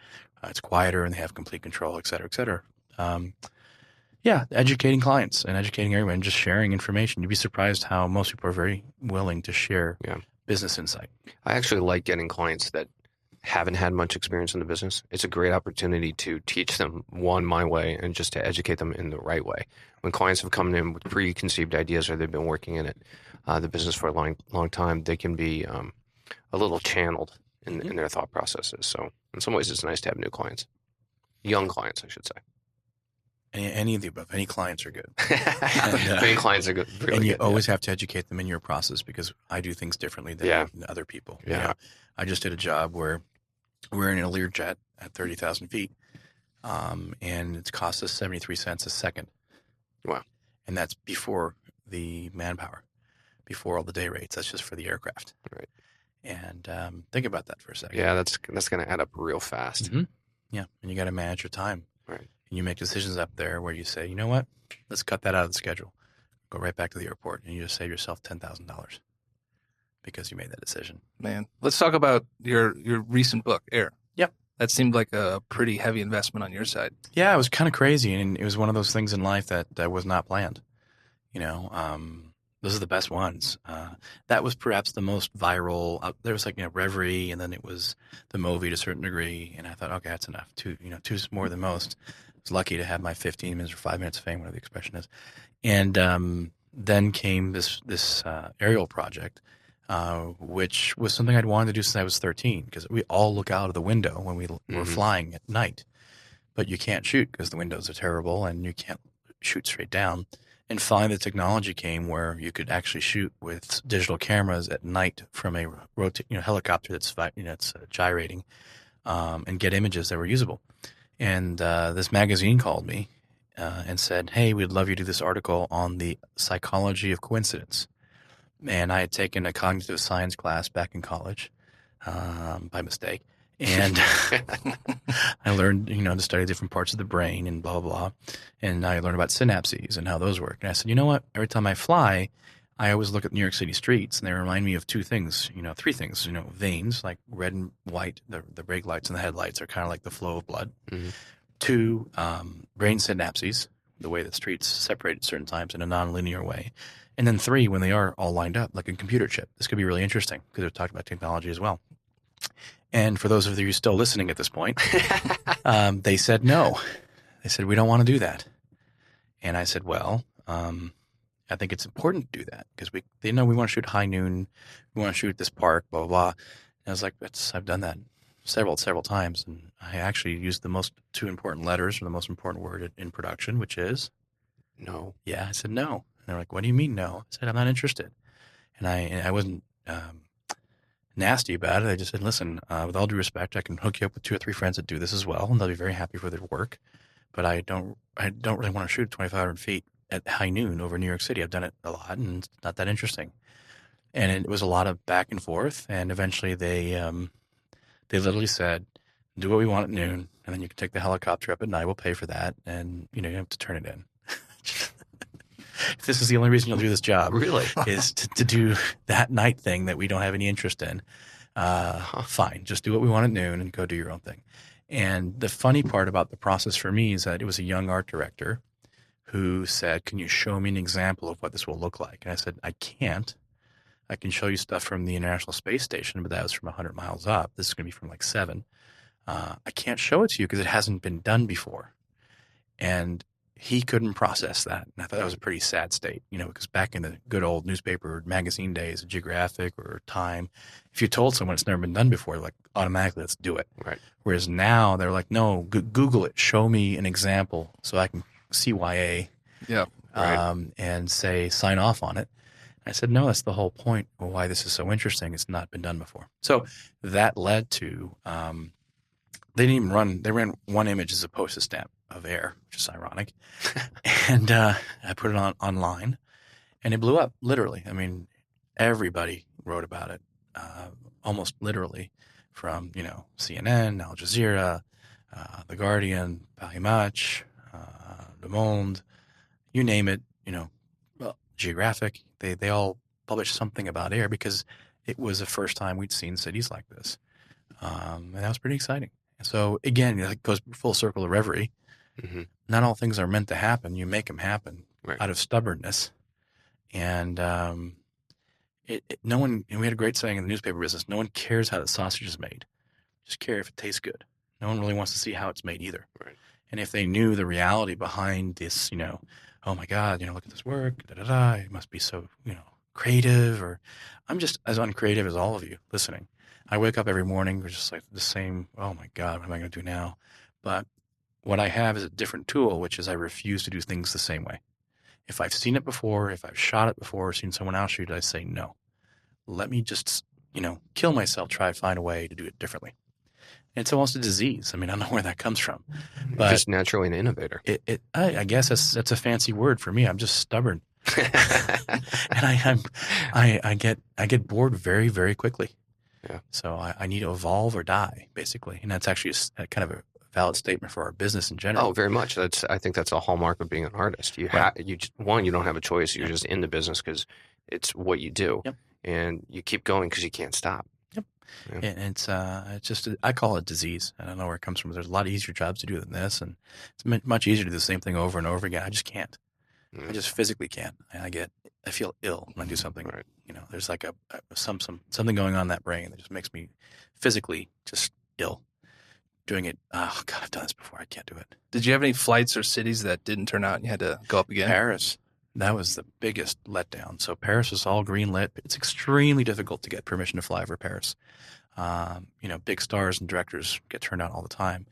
uh, it's quieter and they have complete control, et cetera, et cetera. Um, yeah, educating clients and educating everyone, and just sharing information. You'd be surprised how most people are very willing to share Yeah. business insight. I actually like getting clients that haven't had much experience in the business. It's a great opportunity to teach them one my way and just to educate them in the right way. When clients have come in with preconceived ideas or they've been working in it, uh, the business for a long, long time, they can be um, a little channeled in, in their thought processes. So, in some ways, it's nice to have new clients, young clients, I should say. Any, any of the above, any clients are good. <laughs> uh, Many clients are good. Really and you good, yeah. always have to educate them in your process because I do things differently than Yeah. other people. You Yeah. know, I just did a job where we're in a Learjet at 30,000 feet, um, and it's cost us 73 cents a second. Wow. And that's before the manpower, before all the day rates. That's just for the aircraft. Right. And um, think about that for a second. Yeah, that's that's going to add up real fast. Mhm. Yeah. And you got to manage your time. Right. And you make decisions up there where you say, you know what? Let's cut that out of the schedule. Go right back to the airport and you just save yourself $10,000 because you made that decision. Man, let's talk about your your recent book, Air. Yep. That seemed like a pretty heavy investment on your side. Yeah, it was kind of crazy. And it was one of those things in life that, that was not planned. You know, um, those are the best ones. Uh, that was perhaps the most viral. Uh, there was like, you know, Reverie and then it was the movie to a certain degree. And I thought, okay, that's enough. Two, you know, two's more than most. I was lucky to have my 15 minutes or five minutes of fame, whatever the expression is. And um, then came this, this uh, aerial project. Uh, which was something I'd wanted to do since I was 13 because we all look out of the window when we l- were flying at night, but you can't shoot because the windows are terrible and you can't shoot straight down. And finally, the technology came where you could actually shoot with digital cameras at night from a rota- you know, helicopter that's you know, it's uh, gyrating um, and get images that were usable. And uh, this magazine called me uh, and said, "Hey, we'd love you to do this article on the psychology of coincidence." And I had taken a cognitive science class back in college um, by mistake, and <laughs> I learned, you know, to study different parts of the brain and blah blah blah. And I learned about synapses and how those work. And I said, you know what? Every time I fly, I always look at New York City streets, and they remind me of two things. You know, three things. You know, veins like red and white. The the brake lights and the headlights are kind of like the flow of blood. Mhm. Two, um, brain synapses, the way that streets separate at certain times in a nonlinear way. And then three, when they are all lined up, like a computer chip. This could be really interesting because they're talking about technology as well. And for those of you still listening at this point, <laughs> um, they said no. They said we don't want to do that. And I said, well, um, I think it's important to do that because we they know we want to shoot high noon, we want to shoot this park, blah blah. blah. And I was like, that's I've done that several several times, and I actually used the most two important letters or the most important word in production, which is no. yeah. I said no. And they're like, what do you mean no? I said I'm not interested. And I and I wasn't um, nasty about it. I just said, listen, uh, with all due respect, I can hook you up with two or three friends that do this as well, and they'll be very happy for their work. But I don't I don't really want to shoot 2,500 feet at high noon over New York City. I've done it a lot, and it's not that interesting. And it was a lot of back and forth. And eventually, they um, they literally said, "Do what we want at noon, and then you can take the helicopter up at night. We'll pay for that, and you know you have to turn it in." If this is the only reason you'll do this job, Really? <laughs> is to, to do that night thing that we don't have any interest in. Uh, fine, just do what we want at noon and go do your own thing. And the funny part about the process for me is that it was a young art director who said, "Can you show me an example of what this will look like?" And I said, "I can't. I can show you stuff from the International Space Station, but that was from 100 miles up. This is going to be from like seven. Uh, I can't show it to you because it hasn't been done before." And he couldn't process that. And I thought that was a pretty sad state, you know, because back in the good old newspaper or magazine days, Geographic or Time, if you told someone it's never been done before, like automatically, let's do it. Right. Whereas now they're like, no, Google it, show me an example so I can CYA Yeah. Right. um, and say sign off on it. I said, no, that's the whole point of why this is so interesting. It's not been done before. So that led to um, they didn't even run. They ran one image as a postage stamp of air, which is ironic. <laughs> and uh, I put it on online, and it blew up. Literally, I mean, everybody wrote about it, uh, almost literally, from you know CNN, Al Jazeera, uh, The Guardian, Paris Match, uh, Le Monde, you name it. You know, well, Geographic. They they all published something about air because it was the first time we'd seen cities like this, um, and that was pretty exciting. So again, it goes full circle of reverie. Mhm. Not all things are meant to happen. You make them happen Right. out of stubbornness, and um, it, it, no one. And we had a great saying in the newspaper business: no one cares how the sausage is made, just care if it tastes good. No one really wants to see how it's made either. Right. And if they knew the reality behind this, you know, oh my God, you know, look at this work, da da da, it must be so, you know, creative. Or I'm just as uncreative as all of you listening. I wake up every morning, we're just like the same. Oh my God, what am I going to do now? But what I have is a different tool, which is I refuse to do things the same way. If I've seen it before, if I've shot it before, or seen someone else shoot it, I say no. Let me just, you know, kill myself, try to find a way to do it differently. It's almost a disease. I mean, I don't know where that comes from, mm-hmm. but Just naturally an innovator. it, it I, I guess that's that's a fancy word for me. I'm just stubborn, <laughs> and I I'm, I I get I get bored very very quickly. Yeah. So I, I need to evolve or die, basically, and that's actually a a kind of a valid statement for our business in general. Oh, very much. That's I think that's a hallmark of being an artist. You Right. have you one, you don't have a choice. You're just in the business because it's what you do, Yep. and you keep going because you can't stop. Yep. And it's uh, it's just a, I call it disease. I don't know where it comes from. There's a lot easier jobs to do than this, and it's much easier to do the same thing over and over again. I just can't. I Mm. just physically can't. I get I feel ill when I do something. Right. You know, there's like a, a some some something going on in that brain that just makes me physically just ill. Doing it. Oh God, I've done this before. I can't do it. Did you have any flights or cities that didn't turn out and you had to go up again? Paris. That was the biggest letdown. So Paris was all green lit. It's extremely difficult to get permission to fly over Paris. Um, you know, big stars and directors get turned out all the time,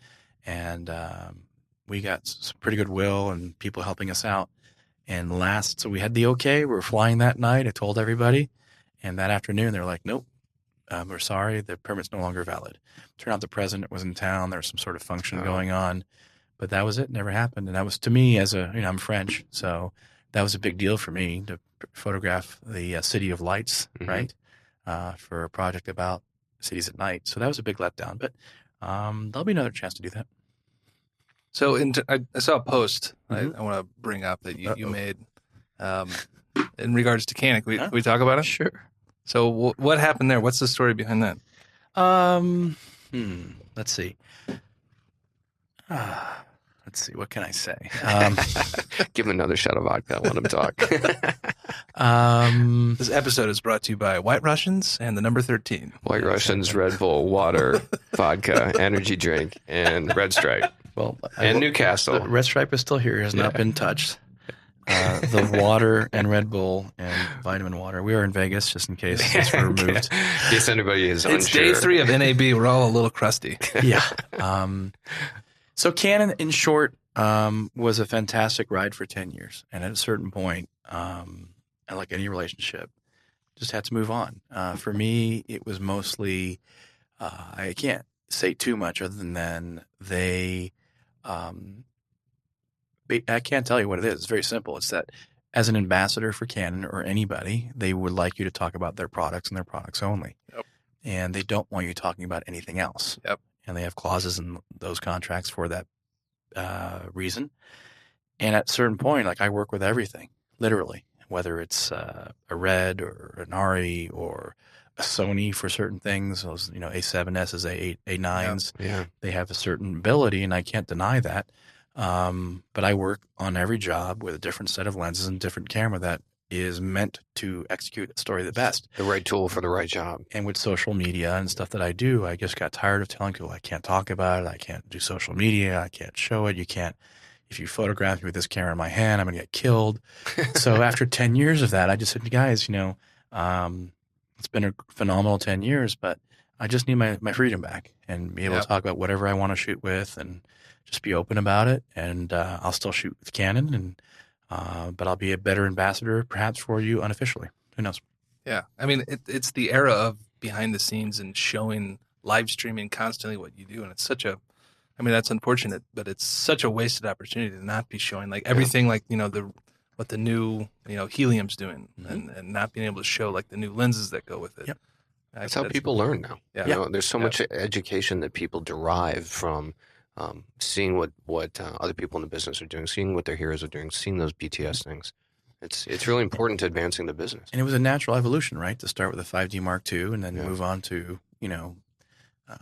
and um, we got some pretty good will and people helping us out. And last, so we had the okay. We were flying that night. I told everybody, and that afternoon they were like, "Nope, um, we're sorry. The permit's no longer valid." Turned out the president was in town. There was some sort of function Oh. going on, but that was it. Never happened. And that was to me as a you know I'm French, so that was a big deal for me to photograph the uh, city of lights, Mhm. right, uh, for a project about cities at night. So that was a big letdown. But um, there'll be another chance to do that. So in t- I, I saw a post Mhm. I, I want to bring up that you, you made um, in regards to Canon. We, Huh? we talk about it? Sure. So w- what happened there? What's the story behind that? Um, hmm, let's see. Ah, <sighs> let's see. What can I say? Um, <laughs> Give him another shot of vodka. Let him talk. <laughs> um, This episode is brought to you by White Russians and the number 13. White Russians, Red Bull, water, <laughs> vodka, energy drink, and Red Stripe, well, I and will- Newcastle. The red stripe is still here. Has not Yeah. been touched. Uh, the water and Red Bull and vitamin water. We are in Vegas, just in case it's <laughs> removed. In case anybody is It's unsure. day three of NAB. We're all a little crusty. <laughs> yeah. Um, so Canon, in short, um, was a fantastic ride for ten years, and at a certain point, um, like any relationship, just had to move on. Uh, for me, it was mostly uh, I can't say too much other than they. Um, ba- I can't tell you what it is. It's very simple. It's that as an ambassador for Canon or anybody, they would like you to talk about their products and their products only. Yep. And they don't want you talking about anything else. Yep. And they have clauses in those contracts for that uh, reason. And at a certain point, like I work with everything, literally, whether it's uh, a Red or an Arri or a Sony for certain things. Those, you know, A7s, A8, A9s Yeah. they have a certain ability, and I can't deny that. Um, but I work on every job with a different set of lenses and different camera that is meant to execute a story the best. The right tool for the right job. And with social media and stuff that I do, I just got tired of telling people I can't talk about it. I can't do social media. I can't show it. You can't. If you photograph me with this camera in my hand, I'm going to get killed. <laughs> so after 10 years of that, I just said, guys, you know, um, it's been a phenomenal 10 years, but I just need my, my freedom back and be able Yep. to talk about whatever I want to shoot with and just be open about it. And uh, I'll still shoot with Canon, and uh, but I'll be a better ambassador perhaps for you unofficially. Who knows? Yeah. I mean, it, it's the era of behind the scenes and showing live streaming constantly what you do. And it's such a, I mean, that's unfortunate, but it's such a wasted opportunity to not be showing like everything, like you know the what the new you know helium's doing, Mhm. and, and not being able to show like the new lenses that go with it. Yep. That's how people learn now. Yeah. You know, there's so Yeah. much education that people derive from um, seeing what what uh, other people in the business are doing, seeing what their heroes are doing, seeing those BTS things. It's it's really important to advancing the business. And it was a natural evolution, right? To start with a 5D Mark II and then Yeah. move on to, you know, uh,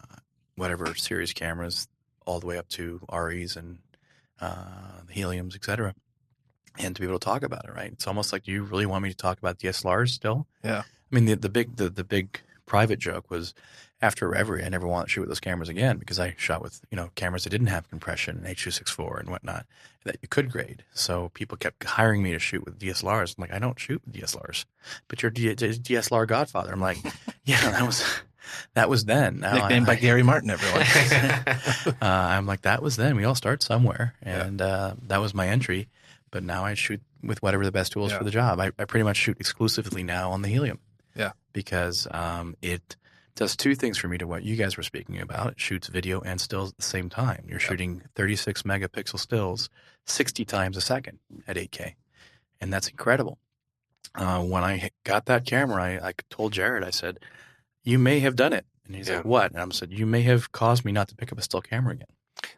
whatever series cameras, all the way up to REs and uh, the Heliums, et cetera. And to be able to talk about it, right? It's almost like you really want me to talk about DSLRs still. Yeah. I mean, the, the big the, the big private joke was after Reverie, I never wanted to shoot with those cameras again because I shot with you know cameras that didn't have compression and H.264 and whatnot that you could grade. So people kept hiring me to shoot with DSLRs. I'm like, I don't shoot with DSLRs, but you're D- D- DSLR Godfather. I'm like, <laughs> yeah, that was that was then. Now nicknamed by Gary Martin. Everyone. <laughs> uh, I'm like, that was then. We all start somewhere, Yeah. and uh, that was my entry. But now I shoot with whatever the best tools Yeah. for the job. I, I pretty much shoot exclusively now on the helium. Yeah. because um, it does two things for me to what you guys were speaking about. It shoots video and stills at the same time. You're shooting 36 megapixel stills 60 times a second at 8K, and that's incredible. Uh, when I got that camera, I, I told Jarred, I said, "You may have done it," and he's Yeah. like, "What?" And I said, "You may have caused me not to pick up a still camera again."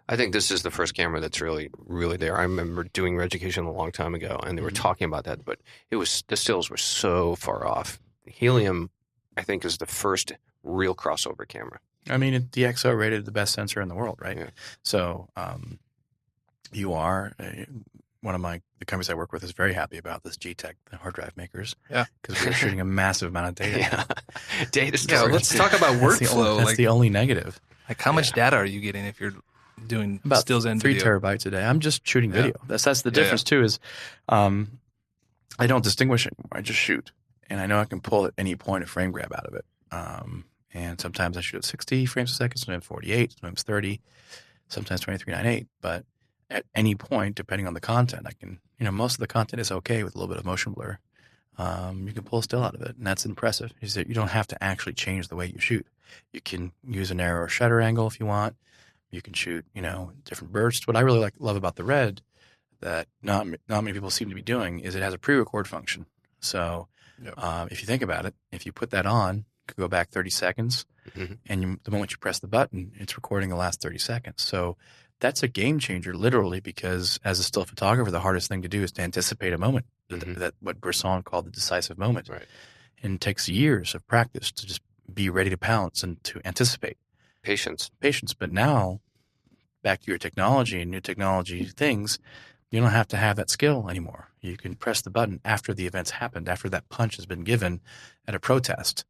I think this is the first camera that's really, really there. I remember doing education a long time ago, and they were Mhm. talking about that, but it was the stills were so far off. Helium, I think, is the first real crossover camera. I mean, it, the DxO rated the best sensor in the world, right? Yeah. So, um, you are uh, one of my the companies I work with is very happy about this G-Tech, the hard drive makers. Yeah. because we're shooting a massive amount of data. <laughs> Yeah, data Yeah, storage. let's talk about That's the workflow. only, that's like, the only negative. like how much data are you getting if you're doing About stills and three video? terabytes a day. I'm just shooting Yeah. video. That's that's the Yeah, yeah. difference too. Is um, I don't distinguish anymore. I just shoot, and I know I can pull at any point a frame grab out of it. Um, and sometimes I shoot at 60 frames a second, sometimes 48, sometimes 30, sometimes 2398. But at any point, depending on the content, I can you know most of the content is okay with a little bit of motion blur. Um, you can pull still out of it, and that's impressive. Is that you don't have to actually change the way you shoot. You can use a narrower shutter angle if you want. You can shoot, you know, different bursts. What I really like love about the red that not not many people seem to be doing is it has a pre-record function. So Yep. um, if you think about it, if you put that on, go back 30 seconds, Mhm. and you, the moment you press the button, it's recording the last 30 seconds. So that's a game changer, literally, because as a still photographer, the hardest thing to do is to anticipate a moment. that- Mhm. That what Bresson called the decisive moment, Right. and it takes years of practice to just be ready to pounce and to anticipate Patience. patience. But now, back to your technology and new technology things, you don't have to have that skill anymore. You can press the button after the event's happened, after that punch has been given at a protest,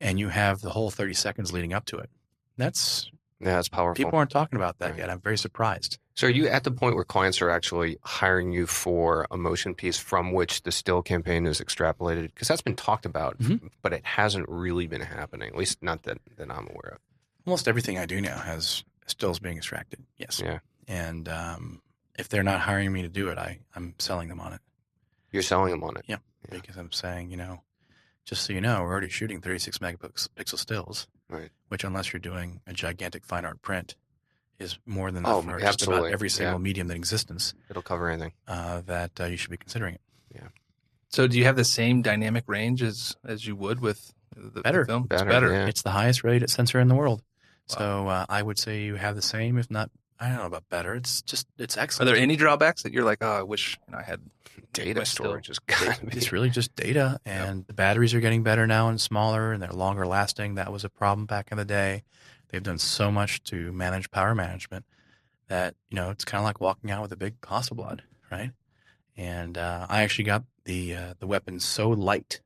and you have the whole 30 seconds leading up to it. That's Yeah, it's powerful. people aren't talking about that Right. yet. I'm very surprised. So are you at the point where clients are actually hiring you for a motion piece from which the still campaign is extrapolated? Because that's been talked about, Mhm. but it hasn't really been happening, at least not that, that I'm aware of. Almost everything I do now has stills being extracted. Yes. Yeah. And um, if they're not hiring me to do it, I, I'm selling them on it. You're selling them on it. Yeah. because I'm saying, you know, just so you know, we're already shooting 36 megapixel stills, Right. which unless you're doing a gigantic fine art print, is more than Oh, enough for just about every single Yeah. medium in existence It'll cover anything. uh, that uh, you should be considering it. So do you have the same dynamic range as as you would with the, the Better. film? It's Better, better. yeah. It's the highest rated sensor in the world. Wow. So uh, I would say you have the same, if not, I don't know about better. It's just, it's excellent. Are there any drawbacks that you're like, oh, I wish you know, I had Data storage is. <laughs> It's really just data, and the batteries are getting better now and smaller, and they're longer lasting. That was a problem back in the day. They've done so much to manage power management that you know it's kind of like walking out with a big Hasselblad, right? And uh, I actually got the uh, the weapon so light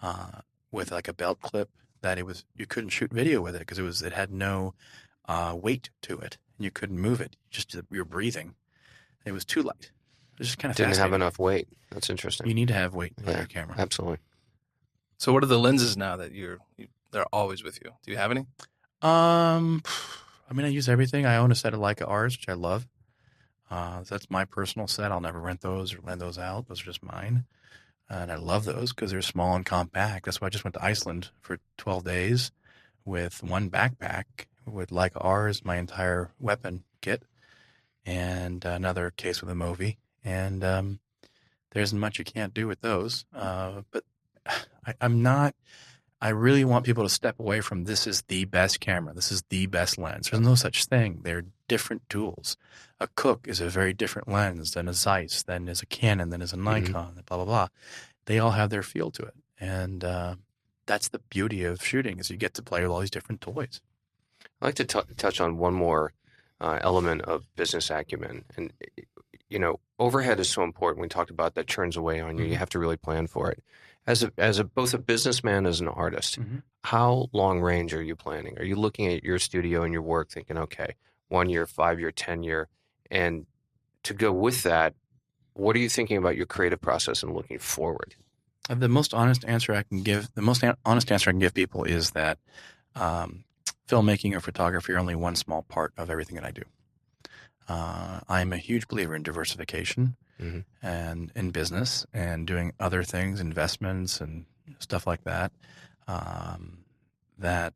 uh, with like a belt clip that it was you couldn't shoot video with it because it was it had no uh, weight to it, you couldn't move it. Just you're breathing. It was too light. It was just kind of Didn't have enough weight. That's interesting. You need to have weight on Yeah. your camera. Absolutely. So what are the lenses now that you're you, they're always with you? Do you have any? Um, <sighs> I mean, I use everything. I own a set of Leica R's, which I love. Uh, that's my personal set. I'll never rent those or lend those out. Those are just mine. And I love those because they're small and compact. That's why I just went to Iceland for 12 days with one backpack with like ours, my entire weapon kit, and another case with a Movi, and um, there isn't much you can't do with those. Uh, but <sighs> I, I'm not. I really want people to step away from this is the best camera. This is the best lens. There's no such thing. They're different tools. A Cooke is a very different lens than a Zeiss, than is a Canon, than is a Nikon, blah blah blah. They all have their feel to it, and uh, that's the beauty of shooting is you get to play with all these different toys. I'd like to t- touch on one more uh, element of business acumen, and you know, overhead is so important. We talked about that churns away on you. You Mhm. have to really plan for it. As a as a both a businessman as an artist, Mhm. how long range are you planning? Are you looking at your studio and your work, thinking, okay, one year, five year, ten year, and to go with that, what are you thinking about your creative process and looking forward? The most honest answer I can give, the most honest answer I can give people is that um, filmmaking or photography are only one small part of everything that I do. Uh, I'm a huge believer in diversification Mhm. and in business and doing other things, investments and stuff like that. Um, that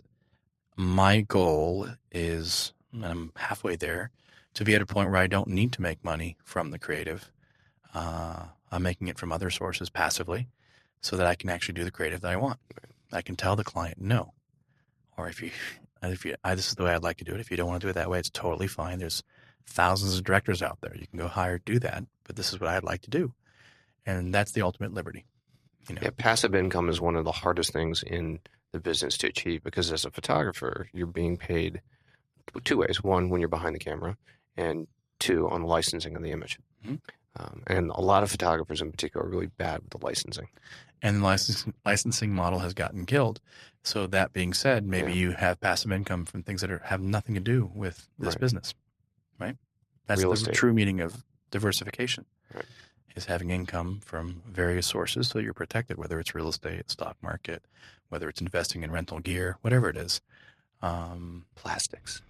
my goal is, and I'm halfway there, to be at a point where I don't need to make money from the creative. Uh, I'm making it from other sources passively so that I can actually do the creative that I want. I can tell the client no, or if you, if you, I, this is the way I'd like to do it. If you don't want to do it that way, it's totally fine. There's thousands of directors out there. You can go hire, do that, but this is what I'd like to do, and that's the ultimate liberty. You know, Yeah, passive income is one of the hardest things in the business to achieve because as a photographer, you're being paid two ways: one, when you're behind the camera, and two, on licensing of the image. Mhm. Um, and a lot of photographers, in particular, are really bad with the licensing. and the licensing licensing model has gotten killed. So that being said, maybe Yeah. you have passive income from things that are, have nothing to do with this Right. business, right? That's Real the estate. true meaning of diversification. Right. Is having income from various sources so you're protected, whether it's real estate, stock market, whether it's investing in rental gear, whatever it is. Um, Plastics.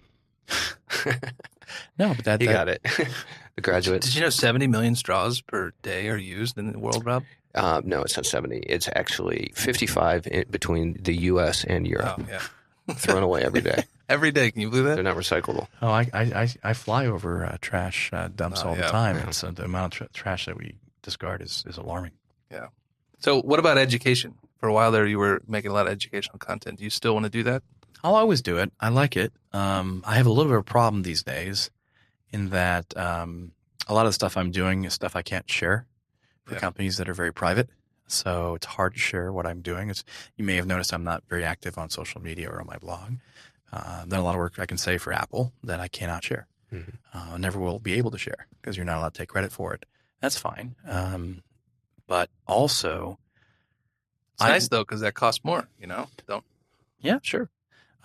no, but that, you that- got it. <laughs> the graduate. Did you know 70 million straws per day are used in the world, Rob? Uh, no, it's not 70. It's actually 55 in between the U.S. and Europe. Oh, yeah. Thrown away every day. <laughs> Every day. Can you believe that? They're not recyclable. Oh, I I I, I fly over uh, trash uh, dumps Oh, all yeah. the time, Yeah. so the amount of tra- trash that we discard is, is alarming. Yeah. So, what about education? For a while there, you were making a lot of educational content. Do you still want to do that? I'll always do it. I like it. Um, I have a little bit of a problem these days in that um, a lot of the stuff I'm doing is stuff I can't share for Yeah. companies that are very private. So it's hard to share what I'm doing. It's, you may have noticed I'm not very active on social media or on my blog. Uh, I've done a lot of work I can say for Apple that I cannot share. Mhm. Uh, I never will be able to share because you're not allowed to take credit for it. That's fine. Um, but also, It's I- nice though, because that costs more. You know, don't. Yeah, sure.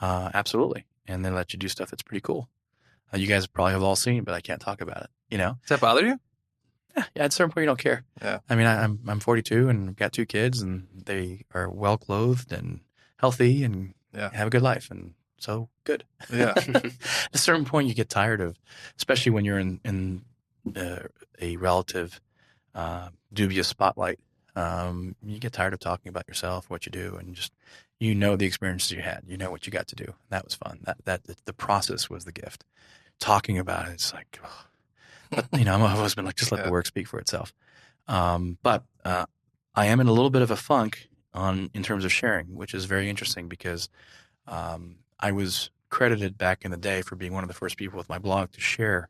Uh, absolutely. And they let you do stuff that's pretty cool. Uh, you guys probably have all seen, but I can't talk about it. You know? Does that bother you? <laughs> Yeah, at a certain point, you don't care. Yeah. I mean, I, I'm I'm 42 and I've got two kids, and they are well clothed and healthy and Yeah. have a good life, and so good. Yeah. <laughs> At a certain point, you get tired of, especially when you're in in uh, a relative uh, dubious spotlight. Um, you get tired of talking about yourself, what you do, and just you know the experiences you had. You know what you got to do. That was fun. That that the process was the gift. Talking about it, it's like, oh. <laughs> you know, I've always been like, just let Yeah. the work speak for itself. Um, but uh, I am in a little bit of a funk on in terms of sharing, which is very interesting because um, I was credited back in the day for being one of the first people with my blog to share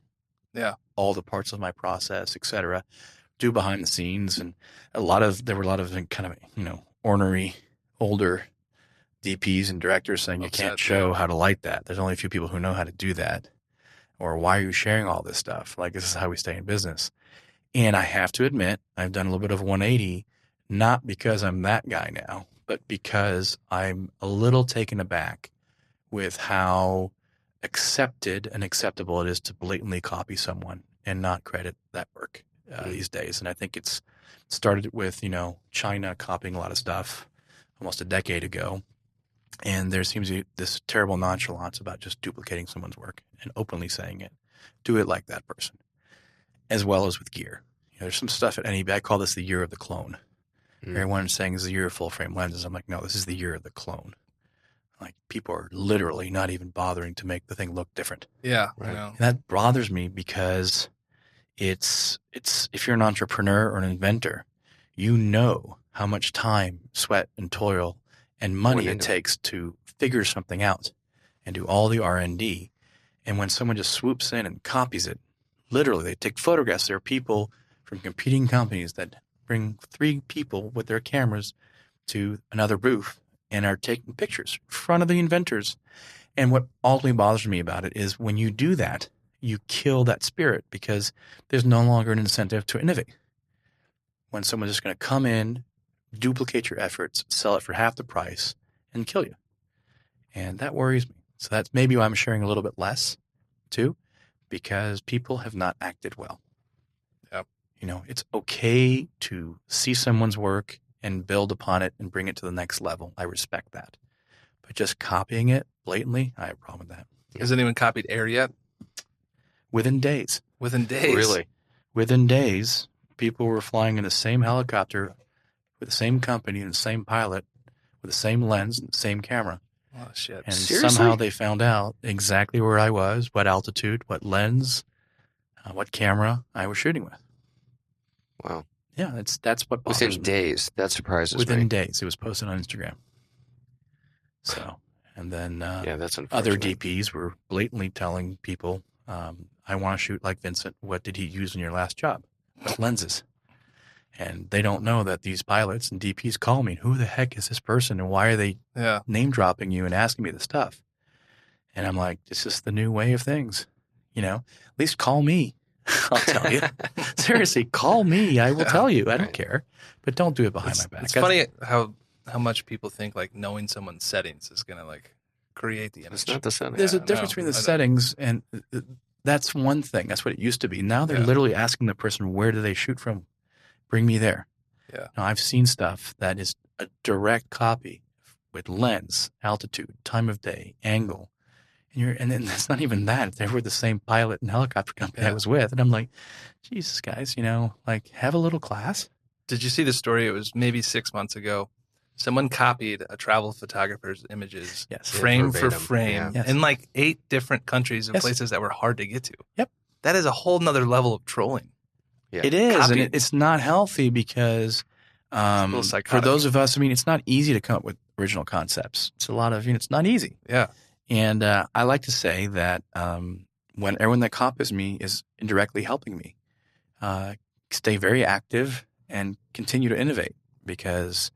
Yeah. all the parts of my process, et cetera, do behind the scenes. And a lot of, there were a lot of kind of, you know, ornery, older DPs and directors saying you can't show yeah. how to light that. There's only a few people who know how to do that. Or why are you sharing all this stuff? Like, this is how we stay in business. And I have to admit, I've done a little bit of 180, not because I'm that guy now, but because I'm a little taken aback with how accepted and acceptable it is to blatantly copy someone and not credit that work uh, Mm. these days. And I think it's started with, you know, China copying a lot of stuff almost a decade ago. And there seems to be this terrible nonchalance about just duplicating someone's work and openly saying it. Do it like that person, as well as with gear. You know, there's some stuff at NAB. I call this the year of the clone. Mm. Everyone's saying this is the year of full frame lenses. I'm like, no, this is the year of the clone. Like people are literally not even bothering to make the thing look different. Yeah, Right. And that bothers me because it's it's if you're an entrepreneur or an inventor, you know how much time, sweat, and toil and money it into it. takes to figure something out and do all the R and when someone just swoops in and copies it, literally they take photographs. There are people from competing companies that bring three people with their cameras to another booth and are taking pictures in front of the inventors. And what ultimately bothers me about it is when you do that, you kill that spirit because there's no longer an incentive to innovate. When someone's just going to come in, duplicate your efforts, sell it for half the price, and kill you. And that worries me. So that's maybe why I'm sharing a little bit less too, because people have not acted well. Yep. You know, it's okay to see someone's work and build upon it and bring it to the next level. I respect that. But just copying it blatantly, I have a problem with that. Has anyone copied Air yet? Within days, Within days. Really? within days, people were flying in the same helicopter with the same company and the same pilot with the same lens and the same camera. Oh shit. And Seriously? somehow they found out exactly where I was, what altitude, what lens, uh, what camera I was shooting with. Wow. Yeah, that's that's what bothers Within me. days. That surprises Within me. Within days, it was posted on Instagram. So, and then uh, Yeah, that's other. DPs were blatantly telling people, um, "I want to shoot like Vincent. What did he use in your last job? What lenses?" And they don't know that these pilots and DPs call me. Who the heck is this person, and why are they Yeah. name dropping you and asking me this stuff? And I'm like, "It's just the new way of things." You know, at least call me. <laughs> I'll tell you. <laughs> Seriously, call me. I will tell you. I don't care, but don't do it behind It's, my back. it's That's- funny how how much people think like knowing someone's settings is gonna like create the image. It's not the setting. There's Yeah, a difference no, between the settings, and uh, that's one thing. That's what it used to be. Now they're Yeah. literally asking the person, "Where do they shoot from? Bring me there." Yeah. Now I've seen stuff that is a direct copy with lens, altitude, time of day, angle, and you're, and then <laughs> it's not even that. They were the same pilot and helicopter company I was with, and I'm like, Jesus, guys, you know, like have a little class. Did you see the story? It was maybe six months ago. Someone copied a travel photographer's images, Yes. frame for frame, yeah. Yes. in like eight different countries and Yes. places that were hard to get to. Yep. That is a whole nother level of trolling. Yeah. It is, and it, it's not healthy because um, for those of us, I mean, it's not easy to come up with original concepts. It's a lot of, you know, it's not easy. Yeah. And uh, I like to say that um, when everyone that copies me is indirectly helping me, uh, stay very active and continue to innovate because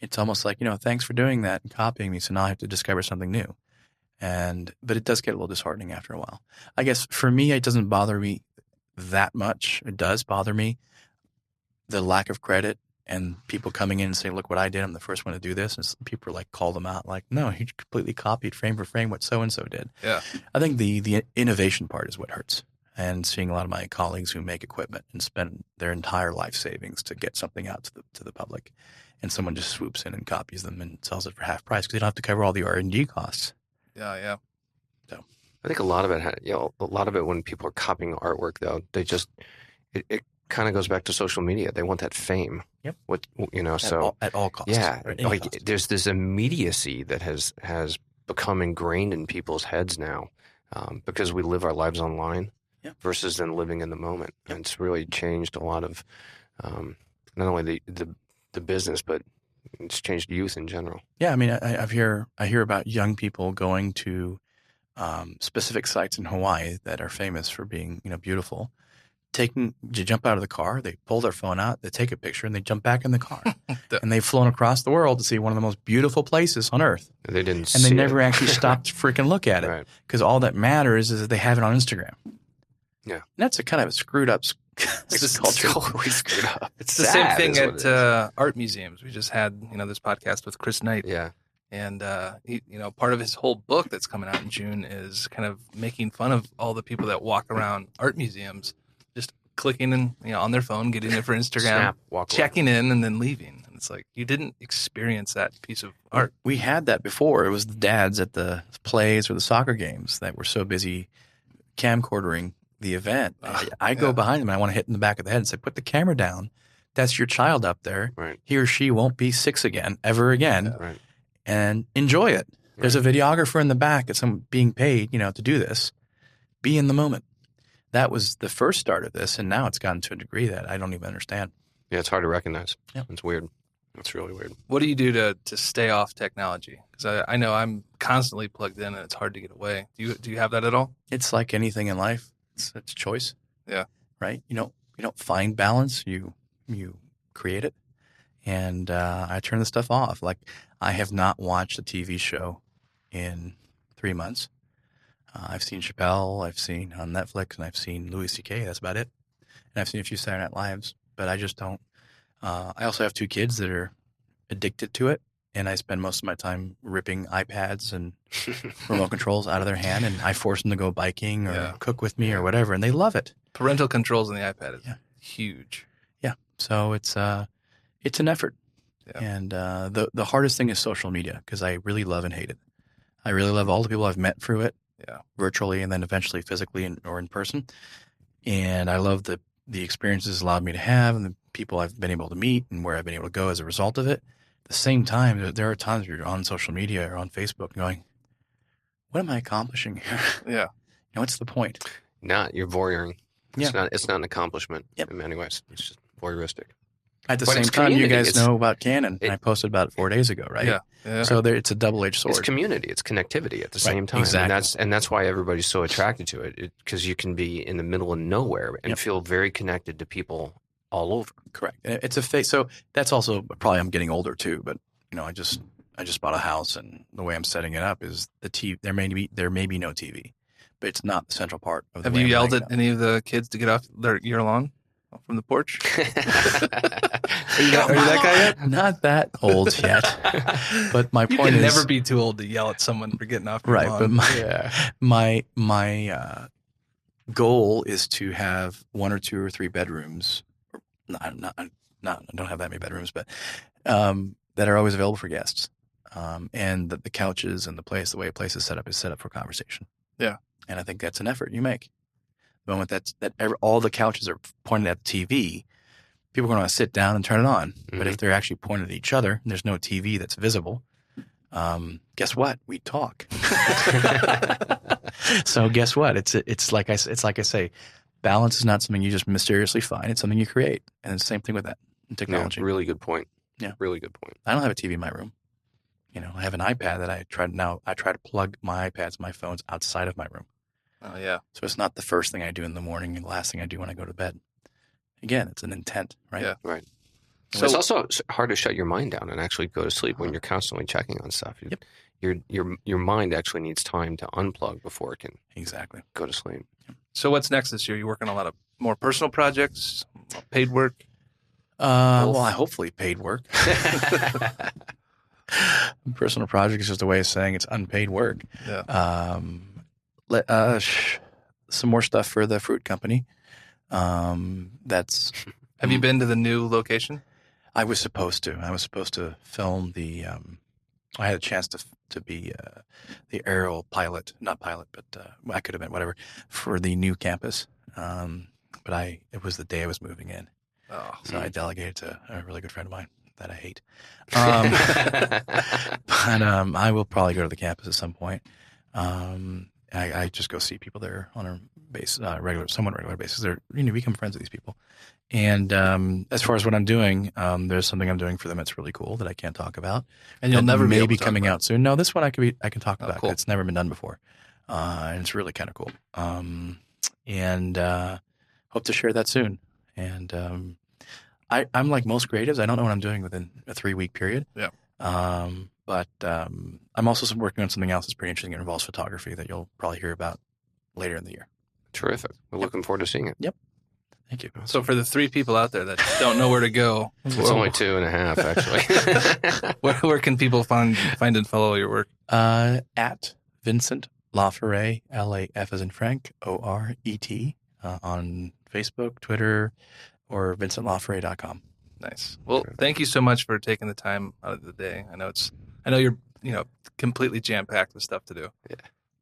it's almost like, you know, thanks for doing that and copying me. So now I have to discover something new. And, but it does get a little disheartening after a while. I guess for me, it doesn't bother me that much. It does bother me the lack of credit and people coming in and saying, "Look what I did! I'm the first one to do this." And people like call them out, like, "No, he completely copied frame for frame what so and so did." Yeah. I think the the innovation part is what hurts, and seeing a lot of my colleagues who make equipment and spend their entire life savings to get something out to the to the public, and someone just swoops in and copies them and sells it for half price because they don't have to cover all the R and D costs. Yeah, yeah. I think a lot of it, ha- you know, a lot of it when people are copying artwork, though, they just it, it kind of goes back to social media. They want that fame. Yep. What you know, At, so all, at all costs. yeah, or at any like cost. there's this immediacy that has has become ingrained in people's heads now um, because we live our lives online Yep. versus then living in the moment, and it's really changed a lot of um, not only the, the the business, but it's changed youth in general. Yeah, I mean, I, I've hear I hear about young people going to um, specific sites in Hawaii that are famous for being, you know, beautiful. Taking, you jump out of the car, they pull their phone out, they take a picture, and they jump back in the car, <laughs> The- and they've flown across the world to see one of the most beautiful places on earth, They didn't, and they never it. actually <laughs> stopped to freaking look at it Right. because all that matters is that they have it on Instagram. Yeah. and that's a kind of a screwed up s- <laughs> It's culture. totally screwed up. It's the Sad same thing is what it at uh, art museums. We just had, you know, this podcast with Chris Knight. Yeah, And, uh, he, you know, part of his whole book that's coming out in June is kind of making fun of all the people that walk around art museums, just clicking and, you know, on their phone, getting it for <laughs> Instagram, Snap, walk away. checking in, and then leaving. And it's like, you didn't experience that piece of art. We had that before. It was the dads at the plays or the soccer games that were so busy camcordering the event. <laughs> Ah, I go yeah. behind them and I want to hit in the back of the head and say, put the camera down. That's your child up there. Right. He or she won't be six again, ever again, Right. And enjoy it. There's a videographer in the back that's some being paid, you know, to do this. Be in the moment. That was the first start of this, and now it's gotten to a degree that I don't even understand. Yeah, it's hard to recognize. Yeah. It's weird. It's really weird. What do you do to to stay off technology? Because I, I know I'm constantly plugged in and it's hard to get away. Do you do you have that at all? It's like anything in life. It's it's choice. Yeah. Right. You don't you don't find balance. You you create it. And uh, I turn the stuff off. Like I have not watched a TV show in three months. Uh, I've seen Chappelle. I've seen on Netflix, and I've seen Louis C.K. That's about it. And I've seen a few Saturday Night Lives, but I just don't. Uh, I also have two kids that are addicted to it, and I spend most of my time ripping iPads and <laughs> remote controls out of their hand, and I force them to go biking or Yeah. cook with me or whatever, and they love it. Parental controls on the iPad is Yeah. huge. Yeah, so it's uh, it's an effort, Yeah. and uh, the the hardest thing is social media because I really love and hate it. I really love all the people I've met through it, Yeah. virtually and then eventually physically and, or in person, and I love the the experiences it's allowed me to have and the people I've been able to meet and where I've been able to go as a result of it. At the same time, there, there are times where you're on social media or on Facebook going, "What am I accomplishing here? <laughs> Yeah. you know, what's the point?" Not you're voyeuring. It's Yeah. not. It's not an accomplishment Yep. in many ways. It's just voyeuristic. At the But same it's time, you guys It's- know about Canon, it- and I posted about it four days ago, right? Yeah. Yeah. So there, it's a double edged sword. It's community. It's connectivity at the Right, same time. exactly. And that's and that's why everybody's so attracted to it because you can be in the middle of nowhere and Yep. feel very connected to people all over. Correct. It's a face. So that's also probably I'm getting older too. But you know, I just I just bought a house, and the way I'm setting it up is the TV. There may be there may be no TV, but it's not the central part of. The Have way you I'm yelled at any of the kids to get off their year lawn from the porch? <laughs> are you that- are you that guy yet? <laughs> Not that old yet. But my You point can is never be too old to yell at someone for getting off your right. lawn. But my Yeah. my my uh, goal is to have one or two or three bedrooms. Or not, not, not I don't have that many bedrooms, but um, that are always available for guests. Um, and that the couches and the place, the way a place is set up, is set up for conversation. Yeah. and I think that's an effort you make. The moment that's that every, all the couches are pointed at the TV, people are going to sit down and turn it on. But if they're actually pointed at each other, and there's no TV that's visible. Um, guess what? We talk. <laughs> so guess what? It's it's like I it's like I say, balance is not something you just mysteriously find. It's something you create, and it's the same thing with that technology. really good point. Yeah. Really good point. I don't have a TV in my room. You know, I have an iPad that I try to now. I try to plug my iPads, my phones outside of my room, oh yeah. so it's not the first thing I do in the morning and the last thing I do when I go to bed. Again, it's an intent, right? Yeah. Right. So it's also hard to shut your mind down and actually go to sleep when you're constantly checking on stuff. Yep. Your your your mind actually needs time to unplug before it can Exactly. go to sleep. So what's next this year? You working on a lot of more personal projects, paid work? Uh, well, I hopefully paid work. <laughs> <laughs> Personal project is just a way of saying it's unpaid work. Yeah. Um, let, uh, sh- some more stuff for the fruit company. Um, that's <laughs> Have you been to the new location? I was supposed to. I was supposed to film the. Um, I had a chance to to be uh, the aerial pilot, not pilot, but uh, I could have been whatever for the new campus. Um, but I it was the day I was moving in, Oh, so I delegated to a really good friend of mine that I hate. <laughs> Um, <laughs> but um, I will probably go to the campus at some point. Um, I, I just go see people there on a base, uh, regular, somewhat regular basis. They're you know become friends with these people. And um, as far as what I'm doing, um, there's something I'm doing for them that's really cool that I can't talk about. and you'll never be may able be to talk coming out soon. No, this one I could be I can talk Oh, about. cool. It's never been done before, uh, and it's really kind of cool. Um, and uh, hope to share that soon. And um, I, I'm like most creatives. I don't know what I'm doing within a three week period. Yeah. Um, but um, I'm also working on something else that's pretty interesting. It involves photography that you'll probably hear about later in the year. Terrific. We're looking forward to seeing it. Yep. Thank you. So for the three people out there that don't know where to go, <laughs> It's where, only two and a half, actually. <laughs> where, where can people find find and follow your work? Uh, at Vincent Laforet, L A F as in Frank, O R E T, uh, on Facebook, Twitter, or vincentlaforet.com. Nice. Well, thank you so much for taking the time out of the day. I know it's I know you're you know completely jam packed with stuff to do. Yeah.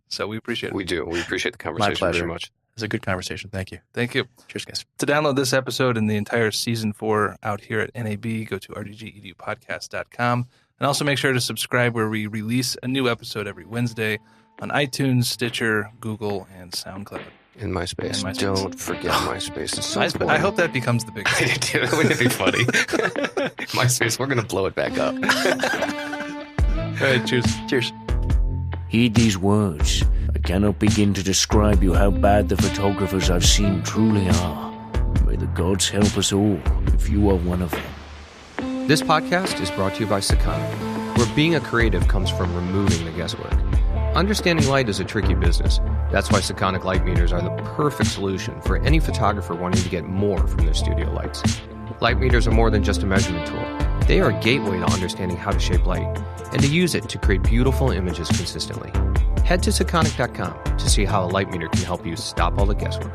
So we appreciate it. we do. We appreciate the conversation My pleasure. very much. was a good conversation. Thank you. Thank you. Cheers, guys. To download this episode and the entire season four out here at NAB, go to rdgedupodcast.com. And also make sure to subscribe where we release a new episode every Wednesday on iTunes, Stitcher, Google, and SoundCloud. In MySpace. MySpace. Don't forget <laughs> MySpace. It's so I. I hope that becomes the big <laughs> thing. biggest. Wouldn't it be funny? <laughs> MySpace, we're going to blow it back up. All right, cheers. Cheers. Heed these words. I cannot begin to describe you how bad the photographers I've seen truly are. May the gods help us all if you are one of them. This podcast is brought to you by Sekonic, where being a creative comes from removing the guesswork. Understanding light is a tricky business. That's why Sekonic light meters are the perfect solution for any photographer wanting to get more from their studio lights. Light meters are more than just a measurement tool. They are a gateway to understanding how to shape light and to use it to create beautiful images consistently. Head to Sekonic.com to see how a light meter can help you stop all the guesswork.